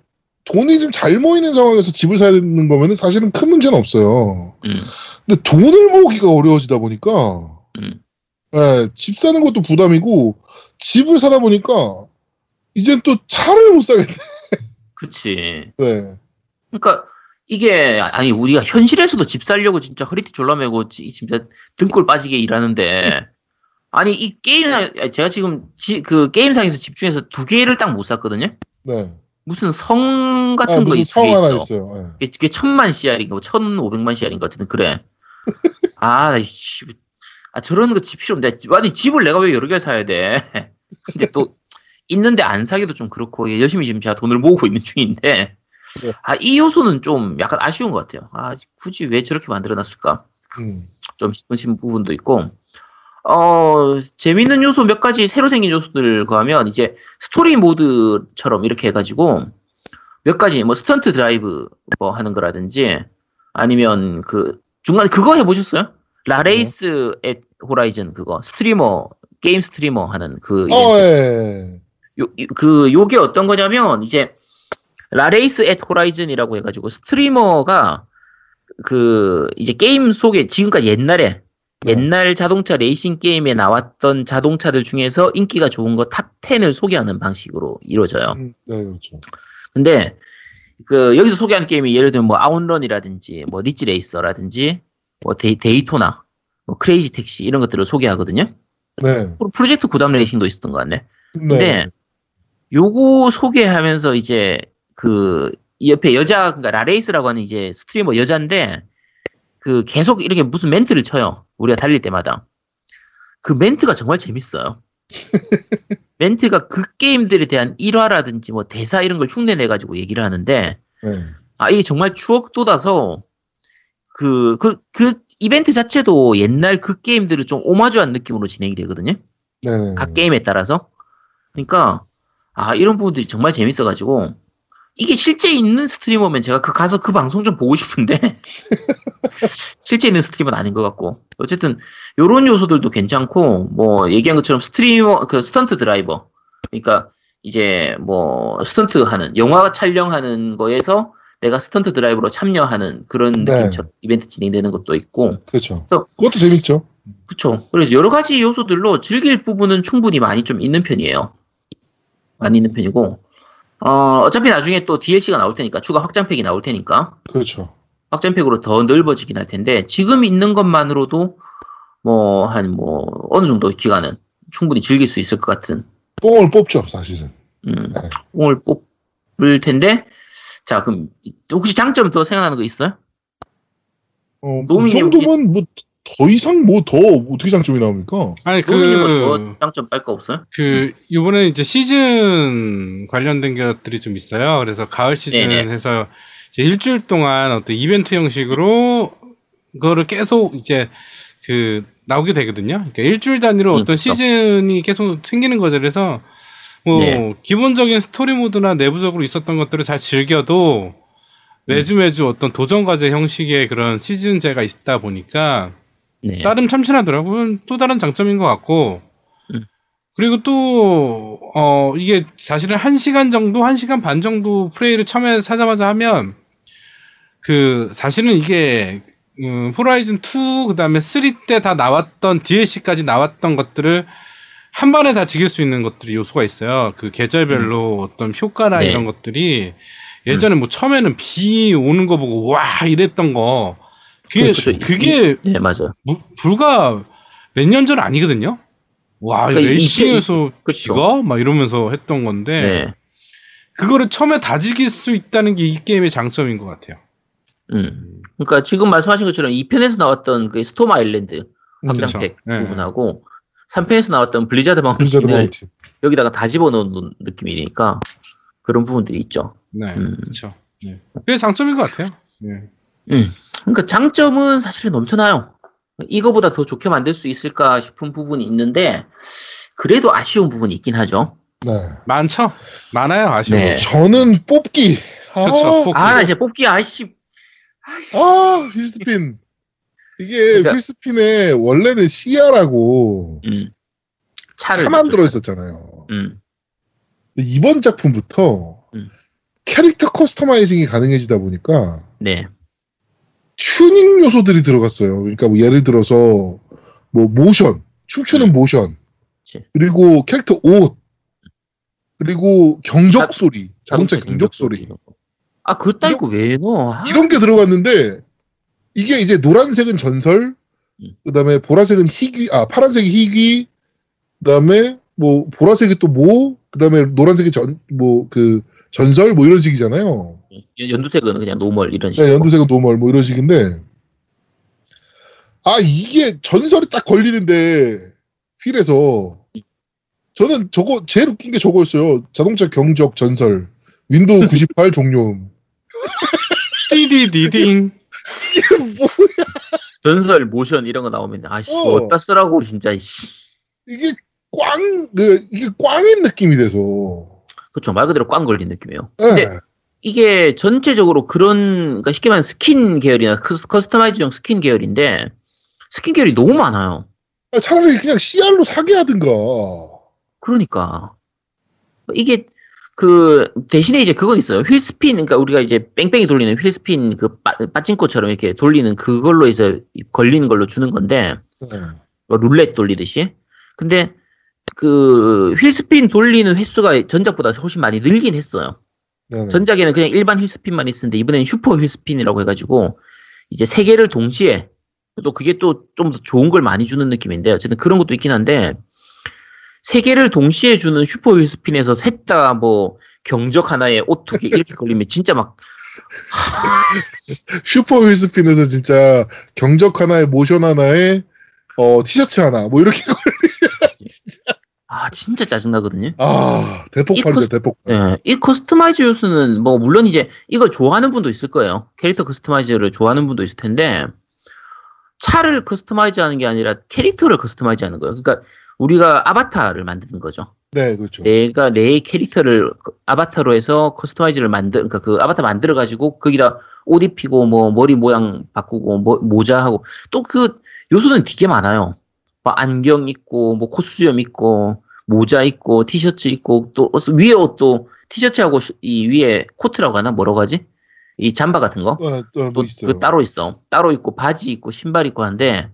돈이 좀잘 모이는 상황에서 집을 사야 되는 거면은 사실은 큰 문제는 없어요. 음. 근데 돈을 모으기가 어려워지다 보니까, 음. 예, 집 사는 것도 부담이고, 집을 사다 보니까, 이젠 또 차를 못 사겠네. 그치. 네. 그러니까 이게 아니 우리가 현실에서도 집 살려고 진짜 허리띠 졸라매고 지- 진짜 등골 빠지게 일하는데 아니 이 게임상 제가 지금 지- 그 게임상에서 집중해서 두 개를 딱 못 샀거든요. 네. 무슨 성 같은 아, 거 무슨 있, 성게 하나 있어. 있어요. 예. 이게, 이게 천만 CR인가, 뭐 천오백만 CR인가 어쨌든 그래. 아, 나 씨, 아 저런 거 집 필요 없는데 아니 집을 내가 왜 여러 개 사야 돼? 근데 또 있는데 안 사기도 좀 그렇고 예, 열심히 지금 제가 돈을 모으고 있는 중인데 네. 아 이 요소는 좀 약간 아쉬운 것 같아요. 아 굳이 왜 저렇게 만들어 놨을까? 음. 좀 싶으신 부분도 있고 어 재밌는 요소 몇 가지 새로 생긴 요소들 하면 이제 스토리 모드처럼 이렇게 해가지고 몇 가지 뭐 스턴트 드라이브 뭐 하는 거라든지 아니면 그 중간 그거 해보셨어요? LaRacer at Horizon 그거 스트리머 게임 스트리머 하는 그. 어, 예. 요, 요- 그, 요게 어떤 거냐면, 이제, LaRacer at Horizon이라고 해가지고, streamer가, 그, 이제 게임 속에, 지금까지 옛날에, 네. 옛날 자동차 레이싱 게임에 나왔던 자동차들 중에서 인기가 좋은 거 top 10을 소개하는 방식으로 이루어져요. 음, 네, 그렇죠. 근데, 그, 여기서 소개하는 게임이 예를 들면 뭐, 아웃런이라든지, 뭐, 릿지 레이서라든지, 뭐, 데이, 데이토나, 뭐, 크레이지 택시, 이런 것들을 소개하거든요. 네. 프로- 프로젝트 고담 레이싱도 있었던 것 같네. 네. 근데 요거 소개하면서 이제 그이 옆에 여자 그러니까 LaRacer라고 하는 이제 스트리머 여자인데 그 계속 이렇게 무슨 멘트를 쳐요. 우리가 달릴 때마다. 그 멘트가 정말 재밌어요. 멘트가 그 게임들에 대한 일화라든지 뭐 대사 이런 걸 흉내내 가지고 얘기를 하는데 네. 아 이게 정말 추억 돋아서 그 그 그 이벤트 자체도 옛날 그 게임들을 좀 오마주한 느낌으로 진행이 되거든요. 네. 네. 각 게임에 따라서. 그러니까 아 이런 부분들이 정말 재밌어가지고 이게 실제 있는 streamer면 제가 그 가서 그 방송 좀 보고 싶은데 실제 있는 streamer는 아닌 것 같고 어쨌든 요런 요소들도 괜찮고 뭐 얘기한 것처럼 스트리머 그 스턴트 드라이버 그러니까 이제 뭐 스턴트 하는 영화 촬영하는 거에서 내가 스턴트 드라이버로 참여하는 그런 네. 느낌처럼 이벤트 진행되는 것도 있고 그렇죠. 그래서 그것도 재밌죠. 그쵸. 그래서 여러 가지 요소들로 즐길 부분은 충분히 많이 좀 있는 편이에요. 많이 있는 편이고, 어, 어차피 나중에 또 DLC가 나올 테니까, 추가 확장팩이 나올 테니까, 그렇죠. 확장팩으로 더 넓어지긴 할 텐데, 지금 있는 것만으로도, 뭐, 한, 뭐, 어느 정도 기간은 충분히 즐길 수 있을 것 같은, 뽕을 뽑죠, 사실은. 음, 네. 공을 뽑을 텐데, 자, 그럼, 혹시 장점 더 생각나는 거 있어요? 어, 그 정도면 뭐 더 이상 뭐 더 어떻게 장점이 나옵니까? 아니 그 뭐더 장점 빨 거 없어요? 그 이번에 이제 시즌 관련된 것들이 좀 있어요. 그래서 가을 시즌 네네. 해서 이제 일주일 동안 어떤 이벤트 형식으로 그거를 계속 이제 그 나오게 되거든요. 그러니까 일주일 단위로 음, 어떤 그렇죠. 시즌이 계속 생기는 거죠. 그래서 뭐 네. 기본적인 스토리 모드나 내부적으로 있었던 것들을 잘 즐겨도 매주 매주 어떤 도전 과제 형식의 그런 시즌제가 있다 보니까 네. 나름 참신하더라고요. 또 다른 장점인 것 같고. 음. 그리고 또, 어, 이게 사실은 한 시간 정도, 한 시간 반 정도 플레이를 처음에 사자마자 하면, 그, 사실은 이게, 음, 호라이즌 2, 그 다음에 3 때 다 나왔던 DLC까지 나왔던 것들을 한 번에 다 즐길 수 있는 것들이 요소가 있어요. 그 계절별로 어떤 효과나 네. 이런 것들이 예전에 뭐 처음에는 비 오는 거 보고 와 이랬던 거 그게 그렇죠. 그게 네, 맞아요. 무- 불과 몇 년 전 아니거든요. 와, 그러니까 이- 레이싱에서 이-. 비가 막 이러면서 했던 건데 네. 그거를 처음에 다 즐길 수 있다는 게 이 게임의 장점인 것 같아요. 음. 그러니까 지금 말씀하신 것처럼 2편에서 나왔던 그 스톰 아일랜드 확장팩 그쵸. 네. 부분하고 3편에서 나왔던 블리자드 블리자드 마운틴을 마운틴. 여기다가 다 집어넣은 느낌이니까 그런 부분들이 있죠. 네, 음. 그렇죠. 네. 그게 장점인 것 같아요. 네. 음. 그러니까 장점은 사실은 넘쳐나요. 이거보다 더 좋게 만들 수 있을까 싶은 부분이 있는데 그래도 아쉬운 부분이 있긴 하죠. 네. 많죠. 많아요. 아쉬운. 네. 거. 저는 뽑기. 아, 그쵸, 뽑기. 아, 나 이제 뽑기 아씨. 아, wheelspin. 이게 그러니까- wheelspin에 원래는 CR하고 음. 차를 차만 줬죠, 들어 있었잖아요. 음. 이번 작품부터 음. 캐릭터 customizing이 가능해지다 보니까 네. 튜닝 요소들이 들어갔어요. 그러니까 뭐 예를 들어서 뭐 모션, 춤추는 음. 모션, 그치. 그리고 캐릭터 옷, 그리고 경적 자- 소리, 자동차 경적 소리 아, 그따 이거 왜 넣어? 아, 이런 게 들어갔는데 이게 이제 노란색은 전설, 음. 그다음에 보라색은 희귀, 아 파란색이 희귀, 그다음에 뭐 보라색이 또 뭐, 그다음에 노란색이 전 뭐 그 전설 뭐 이런 식이잖아요. 연- 연두색은 그냥 normal 이런 식으로. 네, 연두색은 normal 뭐 이런 식인데 아 이게 전설이 딱 걸리는데 wheel에서 저는 저거 제일 웃긴 게 저거였어요. 자동차 경적 전설 윈도우 98 종료음. 띠디디딩. 이게 뭐 전설 모션 이런 거 나오면 아씨 어. 어. 디다 쓰라고 진짜 씨. 이게 꽝, 그, 이게 꽝인 느낌이 돼서. 그쵸 말 그대로 꽝 걸린 느낌이에요. 예. 근데 이게 전체적으로 그런 그러니까 쉽게 말하면 스킨 계열이나 커스- customize용 스킨 계열인데 스킨 계열이 너무 많아요. 아, 차라리 그냥 CR로 사게 하든가. 그러니까 이게 그 대신에 이제 그건 있어요. 휠스핀 그러니까 우리가 이제 뺑뺑이 돌리는 휠스핀 그 빠, 빠찡코처럼 이렇게 돌리는 그걸로 해서 걸리는 걸로 주는 건데 네. 뭐 룰렛 돌리듯이. 근데 그 휠스핀 돌리는 횟수가 전작보다 훨씬 많이 늘긴 했어요. 네네. 전작에는 그냥 일반 휠스핀만 있었는데 이번에는 슈퍼 휠스핀이라고 해가지고 이제 세 개를 동시에 또 그게 또 좀 더 좋은 걸 많이 주는 느낌인데 어쨌든 그런 것도 있긴 한데 세 개를 동시에 주는 슈퍼 wheelspin에서 셋 다 뭐 경적 하나에 개 이렇게 걸리면 진짜 막 슈퍼 wheelspin에서 진짜 경적 하나에 모션 하나에 어, 티셔츠 하나 뭐 이렇게 아 진짜 짜증나거든요. 아 대폭발이죠 대폭발. 예, 이 customize 요소는 뭐 물론 이제 이걸 좋아하는 분도 있을 거예요. 캐릭터 customize를 좋아하는 분도 있을 텐데 차를 customize 하는 게 아니라 캐릭터를 customize 하는 거예요. 그러니까 우리가 아바타를 만드는 거죠. 네 그렇죠. 내가 내 캐릭터를 그 아바타로 해서 customize를 만들 그러니까 그 아바타 만들어 가지고 거기다 옷 입히고 뭐 머리 모양 바꾸고 뭐 모자 하고 또 그 요소는 되게 많아요. 뭐 안경 있고 뭐 콧수염 있고 모자 있고 티셔츠 있고 또 위에 옷도 티셔츠하고 시- 이 위에 코트라고 하나 뭐라고 하지? 이 잠바 같은 거? 어, 어, 또뭐 있어요. 그 따로 있어. 따로 있고 바지 있고 신발 있고 한데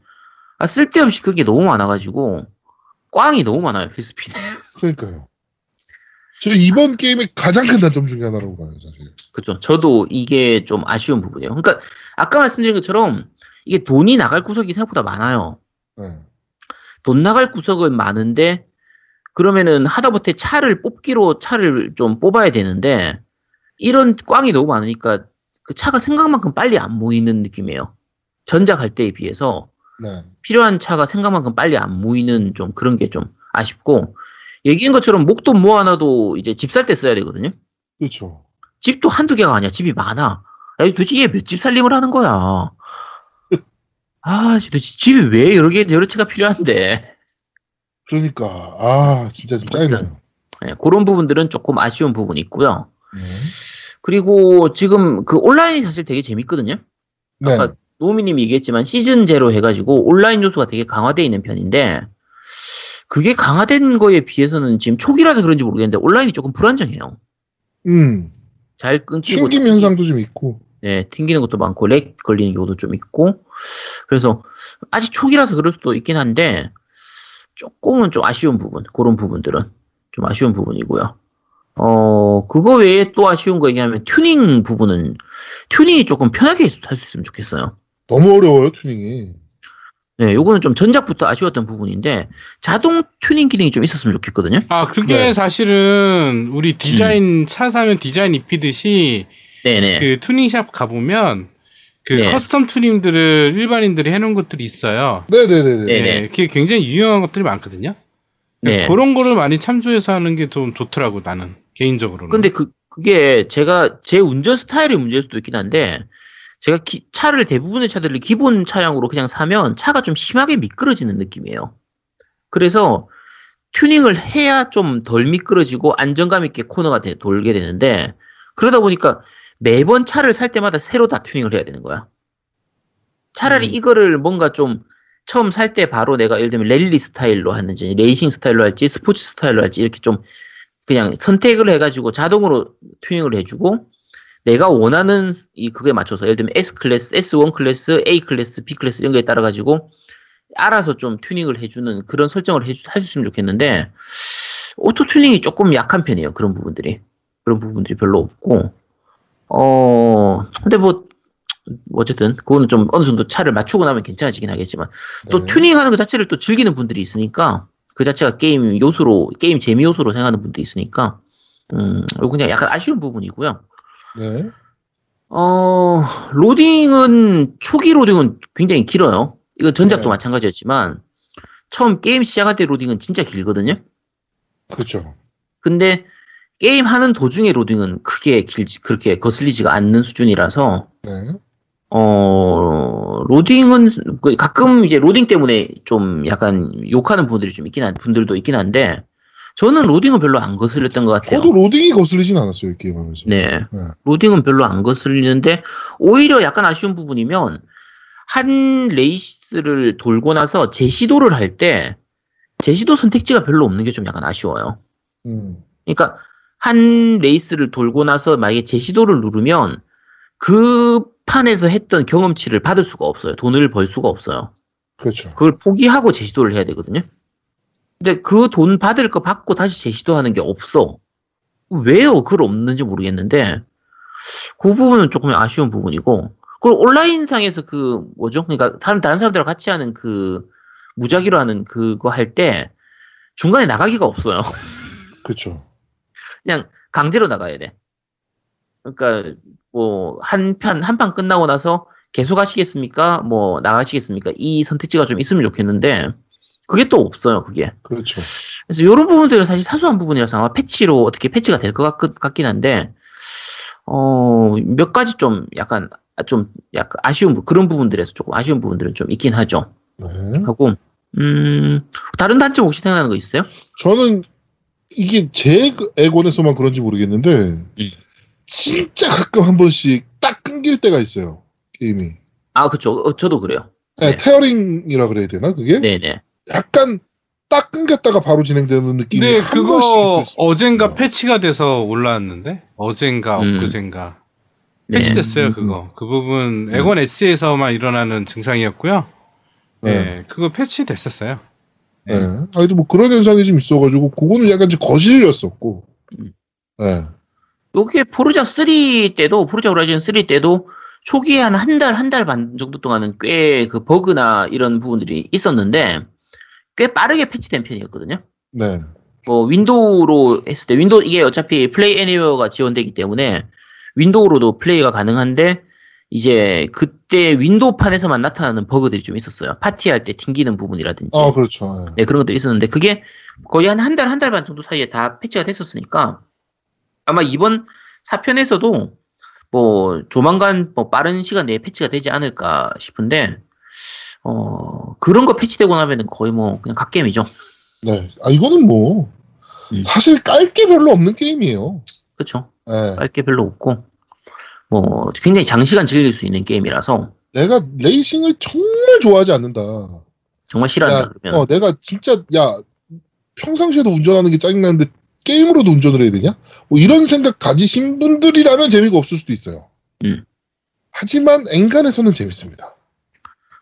아, 쓸데없이 그게 너무 많아가지고 꽝이 너무 많아요 필스핀에. 그러니까요. 저 이번 게임의 가장 큰 단점 중에 하나라고 봐요 사실. 그죠. 저도 이게 좀 아쉬운 부분이에요. 그러니까 아까 말씀드린 것처럼 이게 돈이 나갈 구석이 생각보다 많아요. 네. 돈 나갈 구석은 많은데 그러면은 하다못해 차를 뽑기로 차를 좀 뽑아야 되는데 이런 꽝이 너무 많으니까 그 차가 생각만큼 빨리 안 모이는 느낌이에요. 전작할 때에 비해서 네. 필요한 차가 생각만큼 빨리 안 모이는 좀 그런 게 좀 아쉽고 얘기한 것처럼 목돈 모아놔도 이제 집 살 때 써야 되거든요. 그렇죠. 집도 한두 개가 아니야. 집이 많아. 야, 도대체 얘 몇 집 살림을 하는 거야? 아, 도대체 집이 왜 여러 개, 여러 채가 필요한데? 그러니까 아 진짜 좀 짜이네요. 예, 그런 부분들은 조금 아쉬운 부분이 있고요. 네. 그리고 지금 그 온라인이 사실 되게 재밌거든요. 네. 아까 노미님이 얘기했지만 시즌 제로 해가지고 온라인 요소가 되게 강화되어 있는 편인데 그게 강화된 거에 비해서는 지금 초기라서 그런지 모르겠는데 온라인이 조금 불안정해요. 음. 잘 끊기고 튕김 현상도 좀 있고. 네, 튕기는 것도 많고, 렉 걸리는 경우도 좀 있고, 그래서, 아직 초기라서 그럴 수도 있긴 한데, 조금은 좀 아쉬운 부분, 그런 부분들은 좀 아쉬운 부분이고요. 어, 그거 외에 또 아쉬운 거 얘기하면, 튜닝 부분은, 튜닝이 조금 편하게 할 수 있으면 좋겠어요. 너무 어려워요 튜닝이. 네, 요거는 좀 전작부터 아쉬웠던 부분인데, 자동 튜닝 기능이 좀 있었으면 좋겠거든요. 아, 그게 네. 사실은 우리 디자인, 차 사면 디자인 입히듯이 네네. 그 튜닝샵 가 보면 그 네. custom 튜닝들을 일반인들이 해놓은 것들이 있어요. 네네네네. 네. 네, 그게 굉장히 유용한 것들이 많거든요. 네. 그런 거를 많이 참조해서 하는 게 좀 좋더라고, 나는. 개인적으로는. 근데 그, 그게 제가 제 운전 스타일의 문제일 수도 있긴 한데, 제가 기- 차를 대부분의 차들을 기본 차량으로 그냥 사면 차가 좀 심하게 미끄러지는 느낌이에요. 그래서 튜닝을 해야 좀 덜 미끄러지고 안정감 있게 코너가 돼- 돌게 되는데, 그러다 보니까 매번 차를 살 때마다 새로 다 튜닝을 해야 되는 거야. 차라리 음. 이거를 뭔가 좀 처음 살 때 바로 내가 예를 들면 랠리 스타일로 하는지, 레이싱 스타일로 할지, 스포츠 스타일로 할지 이렇게 좀 그냥 선택을 해가지고 자동으로 튜닝을 해주고 내가 원하는 이 그게 맞춰서 예를 들면 S 클래스, S1 클래스, A 클래스, B 클래스 이런 거에 따라 가지고 알아서 좀 튜닝을 해주는 그런 설정을 해주 있으면 좋겠는데 auto 튜닝이 조금 약한 편이에요 그런 부분들이 그런 부분들이 별로 없고 어 근데 뭐 어쨌든 그거는 좀 어느 정도 차를 맞추고 나면 괜찮아지긴 하겠지만 또 네. 튜닝하는 그 자체를 또 즐기는 분들이 있으니까 그 자체가 게임 요소로 게임 재미 요소로 생각하는 분도 있으니까 음 이거 그냥 약간 아쉬운 부분이고요. 네. 어 로딩은 초기 로딩은 굉장히 길어요. 이건 전작도 네. 마찬가지였지만 처음 게임 시작할 때 로딩은 진짜 길거든요. 그렇죠. 근데 게임 하는 도중에 로딩은 크게 길지 그렇게 거슬리지가 않는 수준이라서 네. 어 로딩은 그 가끔 이제 로딩 때문에 좀 약간 욕하는 분들이 좀 있긴 한 분들도 있긴 한데 저는 로딩은 별로 안 거슬렸던 것 같아요. 저도 로딩이 거슬리진 않았어요, 이 게임하면서. 네. 네. 로딩은 별로 안 거슬리는데 오히려 약간 아쉬운 부분이면 한 레이스를 돌고 나서 재시도를 할때 재시도 선택지가 별로 없는 게 좀 약간 아쉬워요. 음. 그러니까 한 레이스를 돌고 나서 만약에 재시도를 누르면 그 판에서 했던 경험치를 받을 수가 없어요. 돈을 벌 수가 없어요. 그렇죠. 그걸 포기하고 재시도를 해야 되거든요. 근데 그돈 받을 거 받고 다시 재시도하는 게 없어. 왜요? 그걸 없는지 모르겠는데 그 부분은 조금 아쉬운 부분이고 그리고 온라인상에서 그 뭐죠? 그러니까 다른 다른 사람들과 같이 하는 그 무작위로 하는 그거 할 때 중간에 나가기가 없어요. 그렇죠. 그냥 강제로 나가야 돼. 그러니까 뭐 한 편 한 판 끝나고 나서 계속 하시겠습니까? 뭐 나가시겠습니까? 이 선택지가 좀 있으면 좋겠는데 그게 또 없어요. 그게. 그렇죠. 그래서 이런 부분들은 사실 사소한 부분이라서 아마 패치로 어떻게 패치가 될 것 같긴 한데 어 몇 가지 좀 약간 좀 약간 아쉬운 부- 그런 부분들에서 조금 아쉬운 부분들은 좀 있긴 하죠. 네. 하고 음 다른 단점 혹시 생각나는 거 있어요? 저는 이게 제 애곤에서만 그런지 모르겠는데 음. 진짜 가끔 한 번씩 딱 끊길 때가 있어요. 게임이. 아 그쵸. 어, 저도 그래요. 네, 네. 테어링이라 그래야 되나 그게? 네네. 약간 딱 끊겼다가 바로 진행되는 느낌이 번씩 그거 어젠가 있어요. 패치가 돼서 올라왔는데 어젠가 음. 엊그젠가 네. 패치됐어요 음, 그거 그 부분 에곤 S에서만 일어나는 증상이었고요. 네. 네. 그거 패치됐었어요. 네. 아니 뭐 그런 현상이 좀 있어가지고 그거는 약간 좀 거슬렸었고. 음. 네. 요게 포르자 3 때도 포르자 호라이즌 3 때도 초기에 한 한 달 한 달 반 정도 동안은 꽤 그 버그나 이런 부분들이 있었는데 꽤 빠르게 패치된 편이었거든요. 네. 뭐 윈도우로 했을 때 윈도우 이게 어차피 Play Anywhere가 지원되기 때문에 윈도우로도 플레이가 가능한데 이제 그때 윈도우판에서만 나타나는 버그들이 좀 있었어요. 파티할 때 튕기는 부분이라든지 아 그렇죠. 네. 네, 그런 것들이 있었는데, 그게 거의 한 한 달, 한 달 반 정도 사이에 다 패치가 됐었으니까, 아마 이번 사편에서도, 뭐, 조만간, 뭐, 빠른 시간 내에 패치가 되지 않을까 싶은데, 어, 그런 거 패치되고 나면은 거의 뭐, 그냥 갓게임이죠. 네. 아 이거는 뭐 음. 사실 깔 게 별로 없는 게임이에요. 그쵸? 네. 깔게 별로 없고, 뭐, 굉장히 장시간 즐길 수 있는 게임이라서, 내가 레이싱을 정말 좋아하지 않는다. 정말 싫어한다, 야, 그러면. 어, 내가 진짜 야 평상시에도 운전하는 게 짜증나는데 게임으로도 운전을 해야 되냐? 뭐 이런 생각 가지신 분들이라면 재미가 없을 수도 있어요. 음. 하지만 엔간에서는 재밌습니다.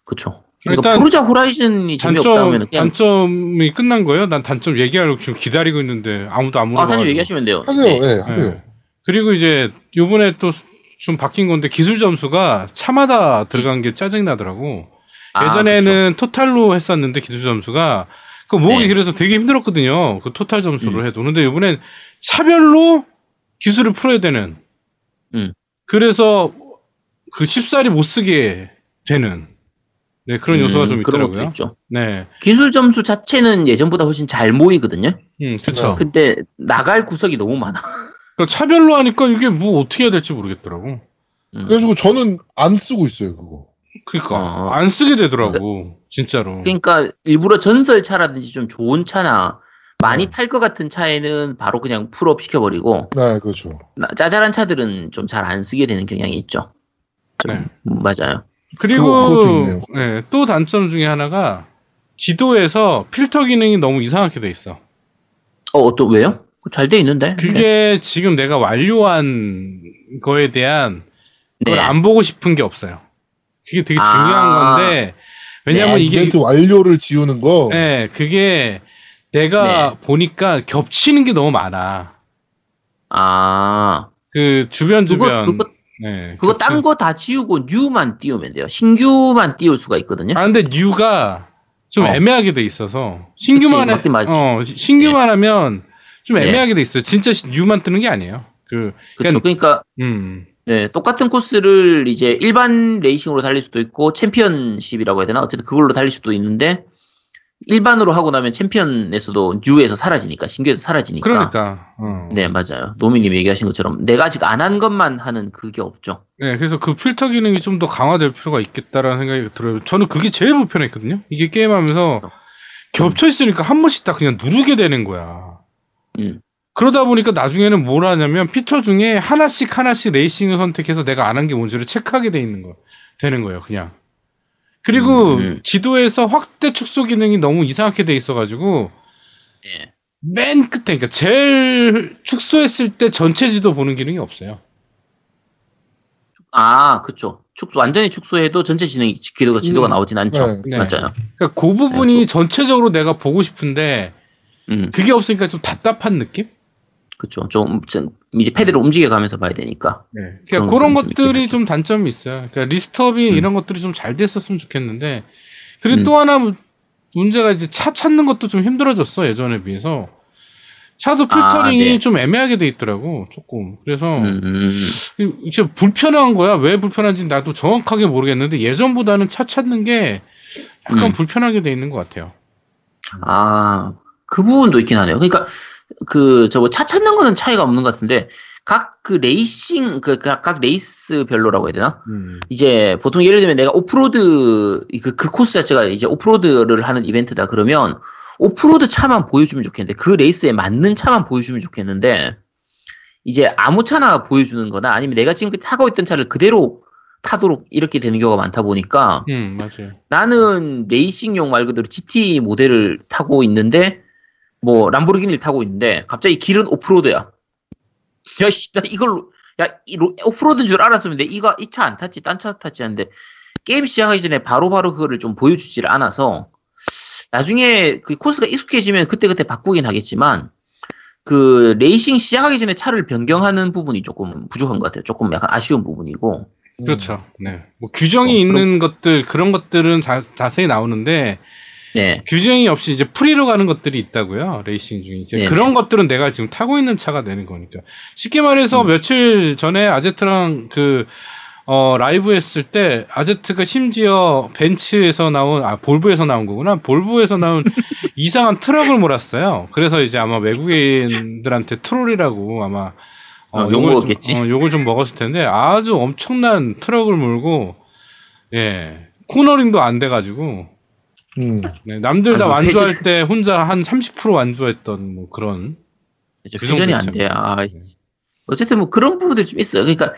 그쵸. 그러니까 일단 포르자 호라이즌이 재미없다 단점 하면 그냥, 단점이 끝난 거예요? 난 단점 얘기하려고 지금 기다리고 있는데 아무도 안 아, 물어봐. 단점 얘기하시면 돼요. 하세요. 네. 예, 하세요. 네. 그리고 이제 요번에 또 좀 바뀐 건데 기술 점수가 차마다 들어간 게 짜증 나더라고. 아, 예전에는 토탈로 했었는데 기술 점수가 그 모으기 네. 그래서 되게 힘들었거든요. 그 토탈 점수로 음. 해도. 근데 이번엔 차별로 기술을 풀어야 되는. 음. 그래서 그 쉽사리 못 쓰게 되는 네, 그런 요소가 음, 좀 그런 있더라고요. 있죠. 네. 기술 점수 자체는 예전보다 훨씬 잘 모이거든요. 음, 그쵸. 그- 근데 나갈 구석이 너무 많아. 그러니까 차별로 하니까 이게 뭐 어떻게 해야 될지 모르겠더라고. 음. 그래가지고 저는 안 쓰고 있어요 그거. 그러니까 어. 안 쓰게 되더라고. 진짜로. 그러니까 일부러 전설 차라든지 좀 좋은 차나 많이 네. 탈것 같은 차에는 바로 그냥 full up 시켜버리고 네, 그렇죠. 나- 짜잘한 차들은 좀 잘 안 쓰게 되는 경향이 있죠. 좀 네. 음, 맞아요. 그리고 그거-. 네, 또 단점 중에 하나가 지도에서 필터 기능이 너무 이상하게 돼 있어. 어, 또 왜요? 잘 돼 있는데. 그게 지금 내가 완료한 거에 대한 네. 그걸 안 보고 싶은 게 없어요. 그게 되게 아. 중요한 건데 왜냐면 아, 이게 이벤트 완료를 지우는 거. 네, 그게 내가 네. 보니까 겹치는 게 너무 많아. 아, 그 주변 그거 주변 그거 네, 그거 겹치- 딴거 다 지우고 new만 띄우면 돼요. 신규만 띄울 수가 있거든요. 아 근데 new가 좀 어. 애매하게 돼 있어서 신규만 그치, 맞지. 어 시- 신규만 하면 좀 네. 애매하게 돼 있어요. 진짜 시- new만 뜨는 게 아니에요. 그 그렇죠. 그러니까 음. 네, 똑같은 코스를 이제 일반 레이싱으로 달릴 수도 있고 챔피언십이라고 해야 되나? 어쨌든 그걸로 달릴 수도 있는데 일반으로 하고 나면 챔피언에서도 new에서 사라지니까 신규에서 사라지니까. 그러니까. 어. 네 맞아요. 노미님 얘기하신 것처럼 내가 아직 안 한 것만 하는 그게 없죠. 네, 그래서 그 필터 기능이 좀 더 강화될 필요가 있겠다라는 생각이 들어요. 저는 그게 제일 불편했거든요. 이게 게임하면서 겹쳐 있으니까 한 번씩 딱 그냥 누르게 되는 거야. 음. 그러다 보니까 나중에는 뭘 하냐면 피처 중에 하나씩 하나씩 레이싱을 선택해서 내가 안 한 게 뭔지를 체크하게 돼 있는 거 되는 거예요, 그냥. 그리고 음. 지도에서 확대 축소 기능이 너무 이상하게 돼 있어가지고 예. 맨 끝에 그러니까 제일 축소했을 때 전체 지도 보는 기능이 없어요. 아 그쵸. 축소 완전히 축소해도 전체 지능이 지도가 지도가 음. 나오진 않죠. 네. 네. 맞아요. 그러니까 그 부분이 전체적으로 내가 보고 싶은데 음 그게 없으니까 좀 답답한 느낌? 그쵸. 좀좀 이제 패드를 움직여가면서 봐야 되니까. 그러니까 그런 그런 부분이 좀 것들이 좀 단점이 있어요. 그러니까 리스트업이 음. 이런 것들이 좀 잘 됐었으면 좋겠는데 그리고 음. 또 하나 무- 문제가 이제 차 찾는 것도 좀 힘들어졌어 예전에 비해서 차도 필터링이 네. 좀 애매하게 돼 있더라고 조금 그래서 음, 이게 불편한 거야 왜 불편한지 나도 정확하게 모르겠는데 예전보다는 차 찾는 게 약간 음. 불편하게 돼 있는 것 같아요. 아, 그 부분도 있긴 하네요. 그러니까, 그, 저거 차 찾는 거는 차이가 없는 것 같은데, 각 그 레이싱, 그, 각, 각 레이스별로라고 해야 되나? 음. 이제 보통 예를 들면 내가 오프로드, 그, 그 코스 자체가 이제 오프로드를 하는 이벤트다 그러면, 오프로드 차만 보여주면 좋겠는데, 그 레이스에 맞는 차만 보여주면 좋겠는데, 이제 아무 차나 보여주는 거나 아니면 내가 지금 타고 있던 차를 그대로 타도록 이렇게 되는 경우가 많다 보니까, 음 맞아요. 나는 레이싱용 말 그대로 GT 모델을 타고 있는데 뭐 람보르기니를 타고 있는데 갑자기 길은 오프로드야. 야, 씨, 나 이걸로 야, 이 로- 오프로드인 줄 알았으면 내 이거 이 차 안 탔지, 딴 차 탔지 하는데 게임 시작하기 전에 바로 바로 그거를 좀 보여주지를 않아서 나중에 그 코스가 익숙해지면 그때그때 바꾸긴 하겠지만 그 레이싱 시작하기 전에 차를 변경하는 부분이 조금 부족한 것 같아요. 조금 약간 아쉬운 부분이고. 그렇죠. 네. 뭐 규정이 어, 있는 것들 그런 것들은 자, 자세히 나오는데 네. 규정이 없이 이제 free로 가는 것들이 있다고요. 레이싱 중에 이제 네네. 그런 것들은 내가 지금 타고 있는 차가 되는 거니까. 쉽게 말해서 음. 며칠 전에 아제트랑 그 어, 라이브 했을 때 아제트가 심지어 벤츠에서 나온 아 볼보에서 나온 거구나. 볼보에서 나온 이상한 트럭을 몰았어요. 그래서 이제 아마 외국인들한테 트롤이라고 아마 어, 욕 욕을 먹었겠지. 좀, 어, 욕을 좀 먹었을 텐데 아주 엄청난 트럭을 몰고 예 코너링도 안 돼가지고 음. 네, 남들 다 아이고, 완주할 때 혼자 한 30% 완주했던 뭐 그런 이제 그 회전이 안 정도 돼. 아, 어쨌든 뭐 그런 부분들이 좀 있어요. 그러니까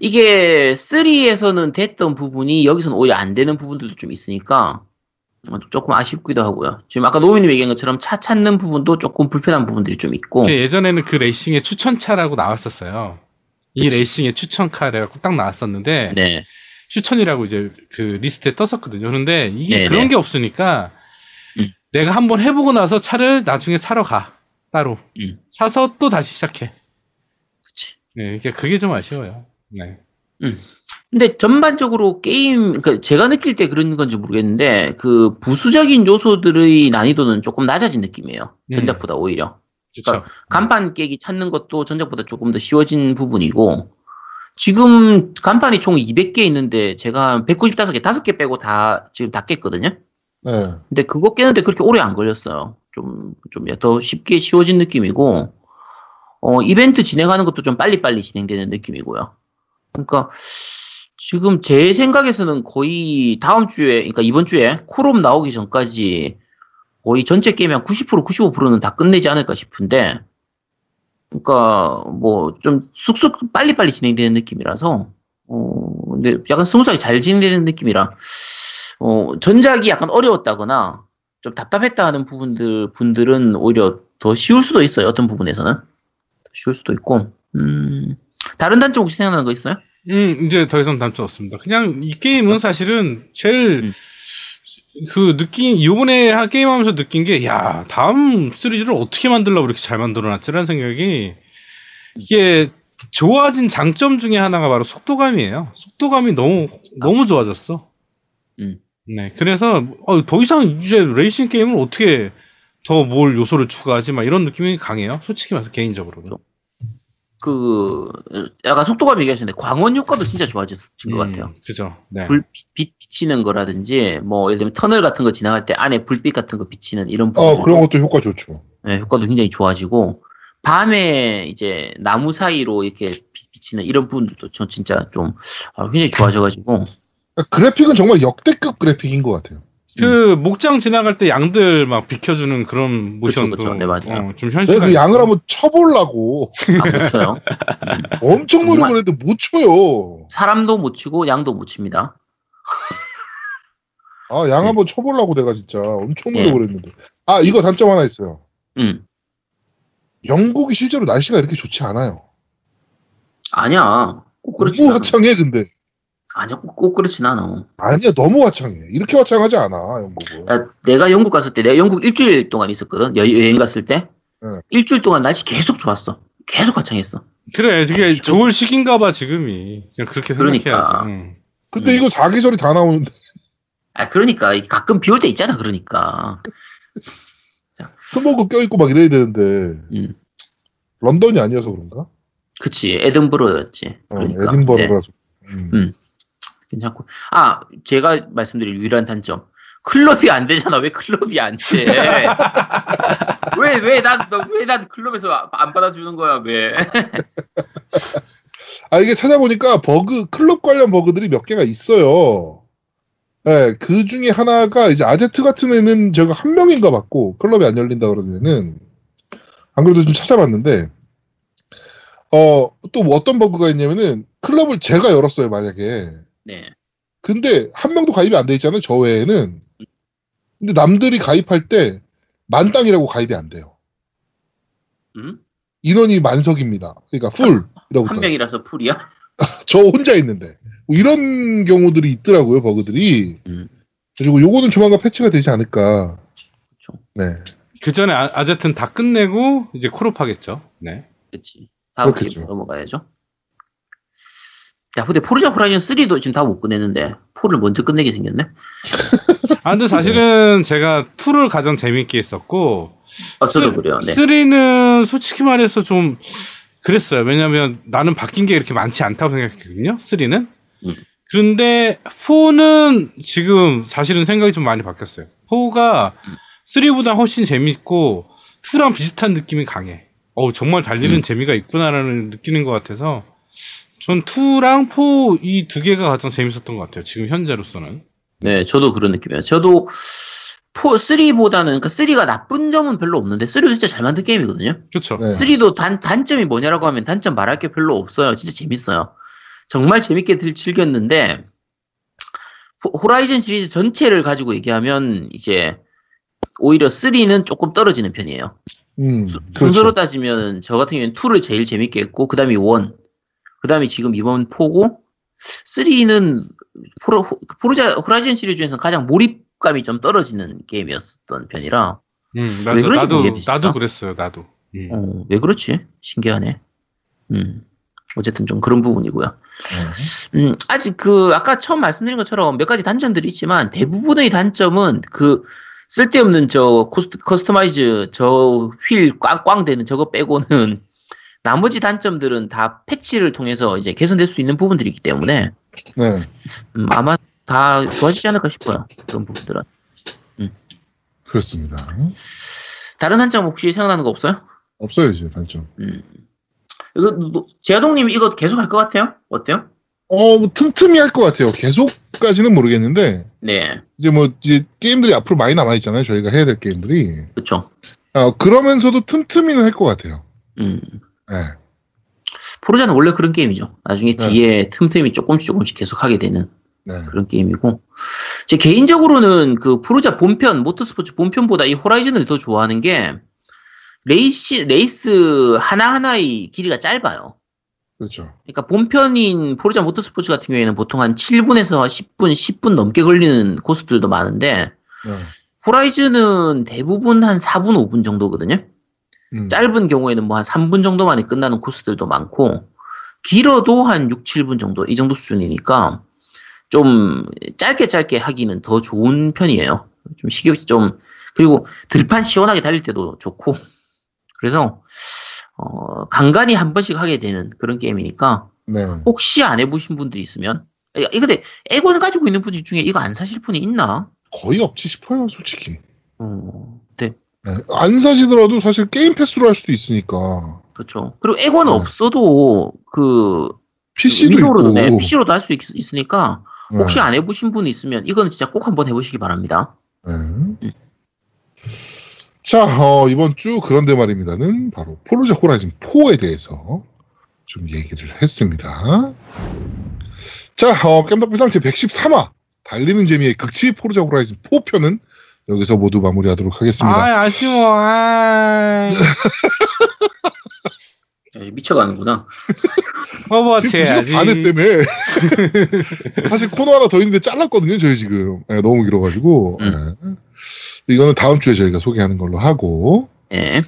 이게 3에서는 됐던 부분이 여기서는 오히려 안 되는 부분들도 좀 있으니까 어, 조금 아쉽기도 하고요. 지금 아까 노미님 얘기한 것처럼 차 찾는 부분도 조금 불편한 부분들이 좀 있고. 제 예전에는 그 레이싱의 추천차라고 나왔었어요. 이 그치. 레이싱의 추천car가 딱 나왔었는데 네. 추천이라고 이제 그 리스트에 떴었거든요. 그런데 이게 네네. 그런 게 없으니까 음. 내가 한번 해보고 나서 차를 나중에 사러 가 따로 음. 사서 또 다시 시작해. 그치. 네, 이게 그게 좀 아쉬워요. 네. 근데 전반적으로 게임, 그러니까 제가 느낄 때 그런 건지 모르겠는데, 그 부수적인 요소들의 난이도는 조금 낮아진 느낌이에요. 음. 전작보다 오히려. 그렇죠. 간판 깨기 찾는 것도 전작보다 조금 더 쉬워진 부분이고, 지금 간판이 총 200개 있는데, 제가 195개, 5개 빼고 다, 지금 다 깼거든요? 네. 근데 그거 깨는데 그렇게 오래 안 걸렸어요. 좀, 좀 더 쉽게 쉬워진 느낌이고, 어, 이벤트 진행하는 것도 좀 빨리빨리 진행되는 느낌이고요. 그러니까, 지금 제 생각에서는 거의 다음 주에, 그러니까 이번 주에 콜옵 나오기 전까지 거의 전체 게임의 한 90%, 95%는 다 끝내지 않을까 싶은데, 그러니까 뭐 좀 쑥쑥 빨리빨리 진행되는 느낌이라서, 어, 근데 약간 smooth하게 잘 진행되는 느낌이라, 어, 전작이 약간 어려웠다거나 좀 답답했다 하는 부분들, 분들은 오히려 더 쉬울 수도 있어요. 어떤 부분에서는. 더 쉬울 수도 있고, 음, 다른 단점 혹시 생각나는 거 있어요? 음, 이제 더 이상 단점 없습니다. 그냥 이 게임은 사실은 제일 음. 그 느낀 요번에 하- 게임하면서 느낀 게 야, 다음 시리즈를 어떻게 만들려고 이렇게 잘 만들어 놨지라는 생각이 이게 좋아진 장점 중에 하나가 바로 속도감이에요. 속도감이 너무 너무 좋아졌어. 음. 네. 그래서 어, 더 이상 이제 레이싱 게임을 어떻게 더 뭘 요소를 추가하지 막 이런 느낌이 강해요. 솔직히 말해서 개인적으로는. 그 약간 속도감 얘기하셨는데 광원 효과도 진짜 좋아진 것 같아요. 음, 그죠. 네. 불빛 비치는 거라든지 뭐 예를 들면 터널 같은 거 지나갈 때 안에 불빛 같은 거 비치는 이런 부분 어, 그런 것도 효과 좋죠. 네, 효과도 굉장히 좋아지고 밤에 이제 나무 사이로 이렇게 빛- 비치는 이런 부분도 저 진짜 좀 아, 굉장히 좋아져가지고 그러니까 그래픽은 정말 역대급 그래픽인 것 같아요. 그 목장 지나갈 때 양들 막 비켜주는 그런 그쵸, 모션도 그쵸. 네, 맞아요. 어, 좀 내가 현실감. 그 양을 한번 쳐보려고 안 붙여요. 엄청 노력을. 했는데 못 쳐요. 사람도 못 치고 양도 못 칩니다. 아, 양 한번 쳐보려고 내가 진짜 엄청 네. 노력을 했는데. 아, 이거 단점 하나 있어요. 음 영국이 실제로 날씨가 이렇게 좋지 않아요. 아니야. 꼭 그렇지. 화창해, 근데. 아니야 꼭, 꼭 그렇진 않아. 아니야, 너무 화창해. 이렇게 화창하지 않아, 영국은. 야, 내가 영국 갔을 때 내가 영국 일주일 동안 있었거든. 여, 여행 갔을 때 네. 일주일 동안 날씨 계속 좋았어. 계속 화창했어. 그래, 되게 아, 좋을 시기인가 봐 지금이. 그냥 그렇게 그러니까. 생각해야지. 응. 근데 음. 이거 사계절이 다 나오는데 아 그러니까 이게 가끔 비 올 때 있잖아. 그러니까. 스모그 껴있고 막 이래야 되는데 음. 런던이 아니어서 그런가? 그치 에든버러였지. 어, 그러니까. 네, 에딘버러라서. 음. 음. 괜찮고. 아, 제가 말씀드릴 유일한 단점. 클럽이 안 되잖아. 왜 클럽이 안 돼? 왜, 왜, 난, 너, 왜, 난 클럽에서 안 받아주는 거야, 왜? 아 이게 찾아보니까 버그 클럽 관련 버그들이 몇 개가 있어요. 네, 그 중에 하나가 이제 아제트 같은 애는 제가 한 명인가 봤고 클럽이 안 열린다 그러는 애는 안 그래도 좀 찾아봤는데 어 또 뭐 어떤 버그가 있냐면은 클럽을 제가 열었어요 만약에 네. 근데 한 명도 가입이 안 돼 있잖아요 저 외에는 근데 남들이 가입할 때 만땅이라고 가입이 안 돼요 음? 인원이 만석입니다 그러니까 풀이라고 한. 명이라서 풀이야? 저 혼자 있는데 뭐 이런 경우들이 있더라고요 버그들이 음. 그리고 요거는 조만간 패치가 되지 않을까 그쵸. 네 그 전에 아, 아제튼 다 끝내고 이제 콜업 하겠죠. 네. 그치. 다음 그렇겠죠. 게임 넘어가야죠. 야, 근데 포르자 호라이즌 3도 지금 다 못 끝냈는데, 4를 먼저 끝내게 생겼네? 아 근데 사실은 제가 2를 가장 재밌게 했었고 아, 저도 쓰- 그래요. 네. 3는 솔직히 말해서 좀 그랬어요. 왜냐면 나는 바뀐 게 이렇게 많지 않다고 생각했거든요. 3는. 음. 그런데 4는 지금 사실은 생각이 좀 많이 바뀌었어요. 4가 음. 3보다 훨씬 재밌고 2랑 비슷한 느낌이 강해. 어 정말 달리는 음. 재미가 있구나라는 느끼는 것 같아서 전 2랑 4 이 두 개가 가장 재밌었던 것 같아요. 지금 현재로서는. 네, 저도 그런 느낌이에요. 저도 4, 3보다는, 그러니까 3가 나쁜 점은 별로 없는데, 3도 진짜 잘 만든 게임이거든요. 그렇죠. 네. 3도 단, 단점이 뭐냐라고 하면 단점 말할 게 별로 없어요. 진짜 재밌어요. 정말 재밌게 들- 즐겼는데, 호- 호라이즌 시리즈 전체를 가지고 얘기하면, 이제, 오히려 3는 조금 떨어지는 편이에요. 음, 수- 그렇죠. 순서로 따지면, 저 같은 경우에는 2를 제일 재밌게 했고, 그 다음에 1, 그 다음에 지금 이번 4고, 3는 포르, 포르자, 호라이즌 시리즈 중에서 가장 몰입감이 좀 떨어지는 게임이었던 편이라, 음, 맞아. 그런지 나도 모르겠다. 나도 그랬어요. 나도. 음. 어, 왜 그렇지? 신기하네. 음. 어쨌든 좀 그런 부분이고요. 네. 음, 아직 그, 아까 처음 말씀드린 것처럼 몇 가지 단점들이 있지만 대부분의 단점은 그, 쓸데없는 저 코스트, customize 저 휠 꽝꽝 되는 저거 빼고는 나머지 단점들은 다 패치를 통해서 이제 개선될 수 있는 부분들이기 때문에 네. 음, 아마 다 좋아지지 않을까 싶어요. 그런 부분들은. 그렇습니다. 다른 단점 혹시 생각나는 거 없어요? 없어요 이제 단점. 음. 이거, 뭐, 제아동님 이거 계속 할 것 같아요? 어때요? 어, 뭐 틈틈이 할 것 같아요. 계속까지는 모르겠는데 네. 이제 뭐 이제 게임들이 앞으로 많이 남아 있잖아요. 저희가 해야 될 게임들이. 그쵸. 어, 그러면서도 틈틈이는 할 것 같아요. 음. 네. 포르자는 원래 그런 게임이죠. 나중에 네. 뒤에 틈틈이 조금씩 조금씩 계속 하게 되는 네. 그런 게임이고. 제 개인적으로는 그 포르자 본편, 모터스포츠 본편보다 이 호라이즌을 더 좋아하는 게 레이스, 레이스 하나하나의 길이가 짧아요. 그렇죠. 그러니까 본편인 포르자 모터스포츠 같은 경우에는 보통 한 7분에서 10분, 10분 넘게 걸리는 코스들도 많은데 네. 호라이즌은 대부분 한 4분, 5분 정도거든요. 음. 짧은 경우에는 뭐 한 3분 정도 만에 끝나는 코스들도 많고, 길어도 한 6, 7분 정도, 이 정도 수준이니까, 좀 짧게 짧게 하기는 더 좋은 편이에요. 좀 식욕이 좀, 그리고 들판 시원하게 달릴 때도 좋고, 그래서, 어, 간간히 한 번씩 하게 되는 그런 게임이니까 네. 혹시 안 해보신 분들 있으면 이 근데 에고는 가지고 있는 분들 중에 이거 안 사실 분이 있나? 거의 없지 싶어요, 솔직히. 어, 네, 네. 안 사시더라도 사실 게임 패스로 할 수도 있으니까. 그렇죠. 그리고 에고는 네. 없어도 그 PC도 있고. 네, PC로도 할 수 있으니까 네. 혹시 안 해보신 분 있으면 이거는 진짜 꼭 한번 해보시기 바랍니다. 네. 자, 어, 이번 주 그런데 말입니다는 바로 포르자 호라이즌 4에 대해서 좀 얘기를 했습니다. 자, 어, 깸덕비상 제 113화 달리는 재미의 극치 포르자 호라이즌 4편은 여기서 모두 마무리하도록 하겠습니다. 아 아쉬워. 아. 미쳐가는구나. 지금 해야지. 안 했다며. 사실 코너 하나 더 있는데 잘랐거든요, 저희 지금. 네, 너무 길어가지고. 음. 네. 이거는 다음 주에 저희가 소개하는 걸로 하고. 예.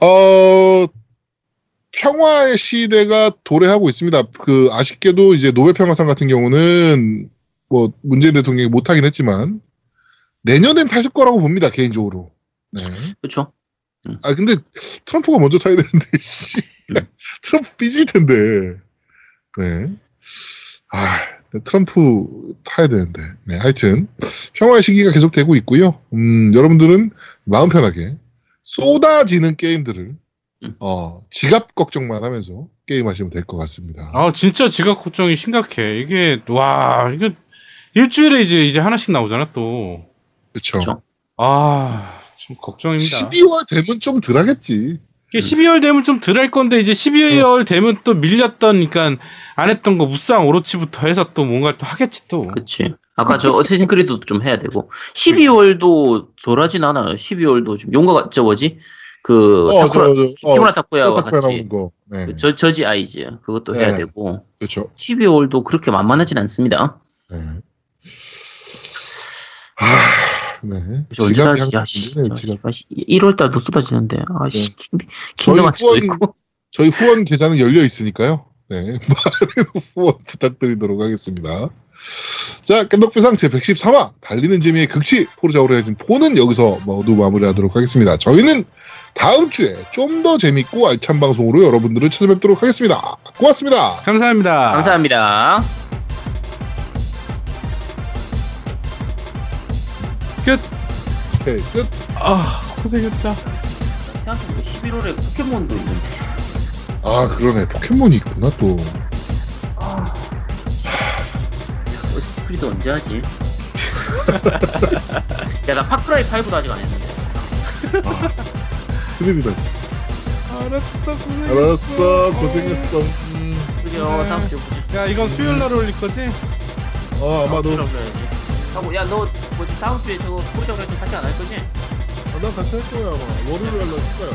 어, 평화의 시대가 도래하고 있습니다. 그, 아쉽게도 이제 노벨 평화상 같은 경우는 뭐, 문재인 대통령이 못하긴 했지만, 내년엔 타실 거라고 봅니다, 개인적으로. 네. 그렇죠. 아, 근데 트럼프가 먼저 타야 되는데, 씨. 트럼프 삐질 텐데. 네. 아, 트럼프 타야 되는데. 네, 하여튼, 평화의 시기가 계속되고 있고요. 음, 여러분들은 마음 편하게 쏟아지는 게임들을, 음. 어, 지갑 걱정만 하면서 게임하시면 될 것 같습니다. 아 진짜 지각 걱정이 심각해. 이게 와 이게 일주일에 이제 이제 하나씩 나오잖아 또. 그쵸. 그쵸. 아좀 걱정입니다. 12월 되면 좀 덜 하겠지. 이게 12월 되면 좀 덜 할 건데 이제 12월 되면 또 밀렸던 그러니까 안 했던 거 무쌍 오로치부터 해서 또 뭔가 또 하겠지 또. 그치. 아까 저 어쌔신 크리드도 좀 해야 되고 12월도 덜하진 않아요. 12월도 좀 용과 저 뭐지 그 어, 타쿠라, 저, 저, 어, 키무라 타쿠야와 타쿠야 같이. 네. 그 저, 저지 아이즈 그것도 해야 네. 되고 그렇죠. 12월도 그렇게 만만하진 않습니다. 네. 아, 네. 씨, 문제네, 지갑. 1월 달도 쏟아지는데 아 씨 네. 킹덤 하츠도 후원- 있고 저희 후원 계좌는 열려 있으니까요. 네. 많은 후원 부탁드리도록 하겠습니다. 자, 깸덕비상 제 113화 달리는 재미의 극치 포르자 오르해진 4는 여기서 모두 마무리하도록 하겠습니다. 저희는 다음 주에 좀 더 재밌고 알찬 방송으로 여러분들을 찾아뵙도록 하겠습니다. 고맙습니다. 감사합니다. 감사합니다. 끝. 네, 끝. 아 고생했다. 생각해보면 11월에 포켓몬도 있는데 아, 그러네. 포켓몬이 있구나, 또. 어쌔신 크리드 언제 하지? 야 나 파크라이 5도 아직 안 했는데 큰일이다. 알았어 고생했어. 알았어. 고생했어. 음. 그죠 네. 다음 주에 보자. 야 이건 수요일 날 올릴 거지? 어, 아마도. 그러면 하고 야 너 뭐지 다음 주에 저거 포르자 그래서 같이 안할 거지? 아, 난 같이 할 거야, 아마. 월요일 날로 할 거야.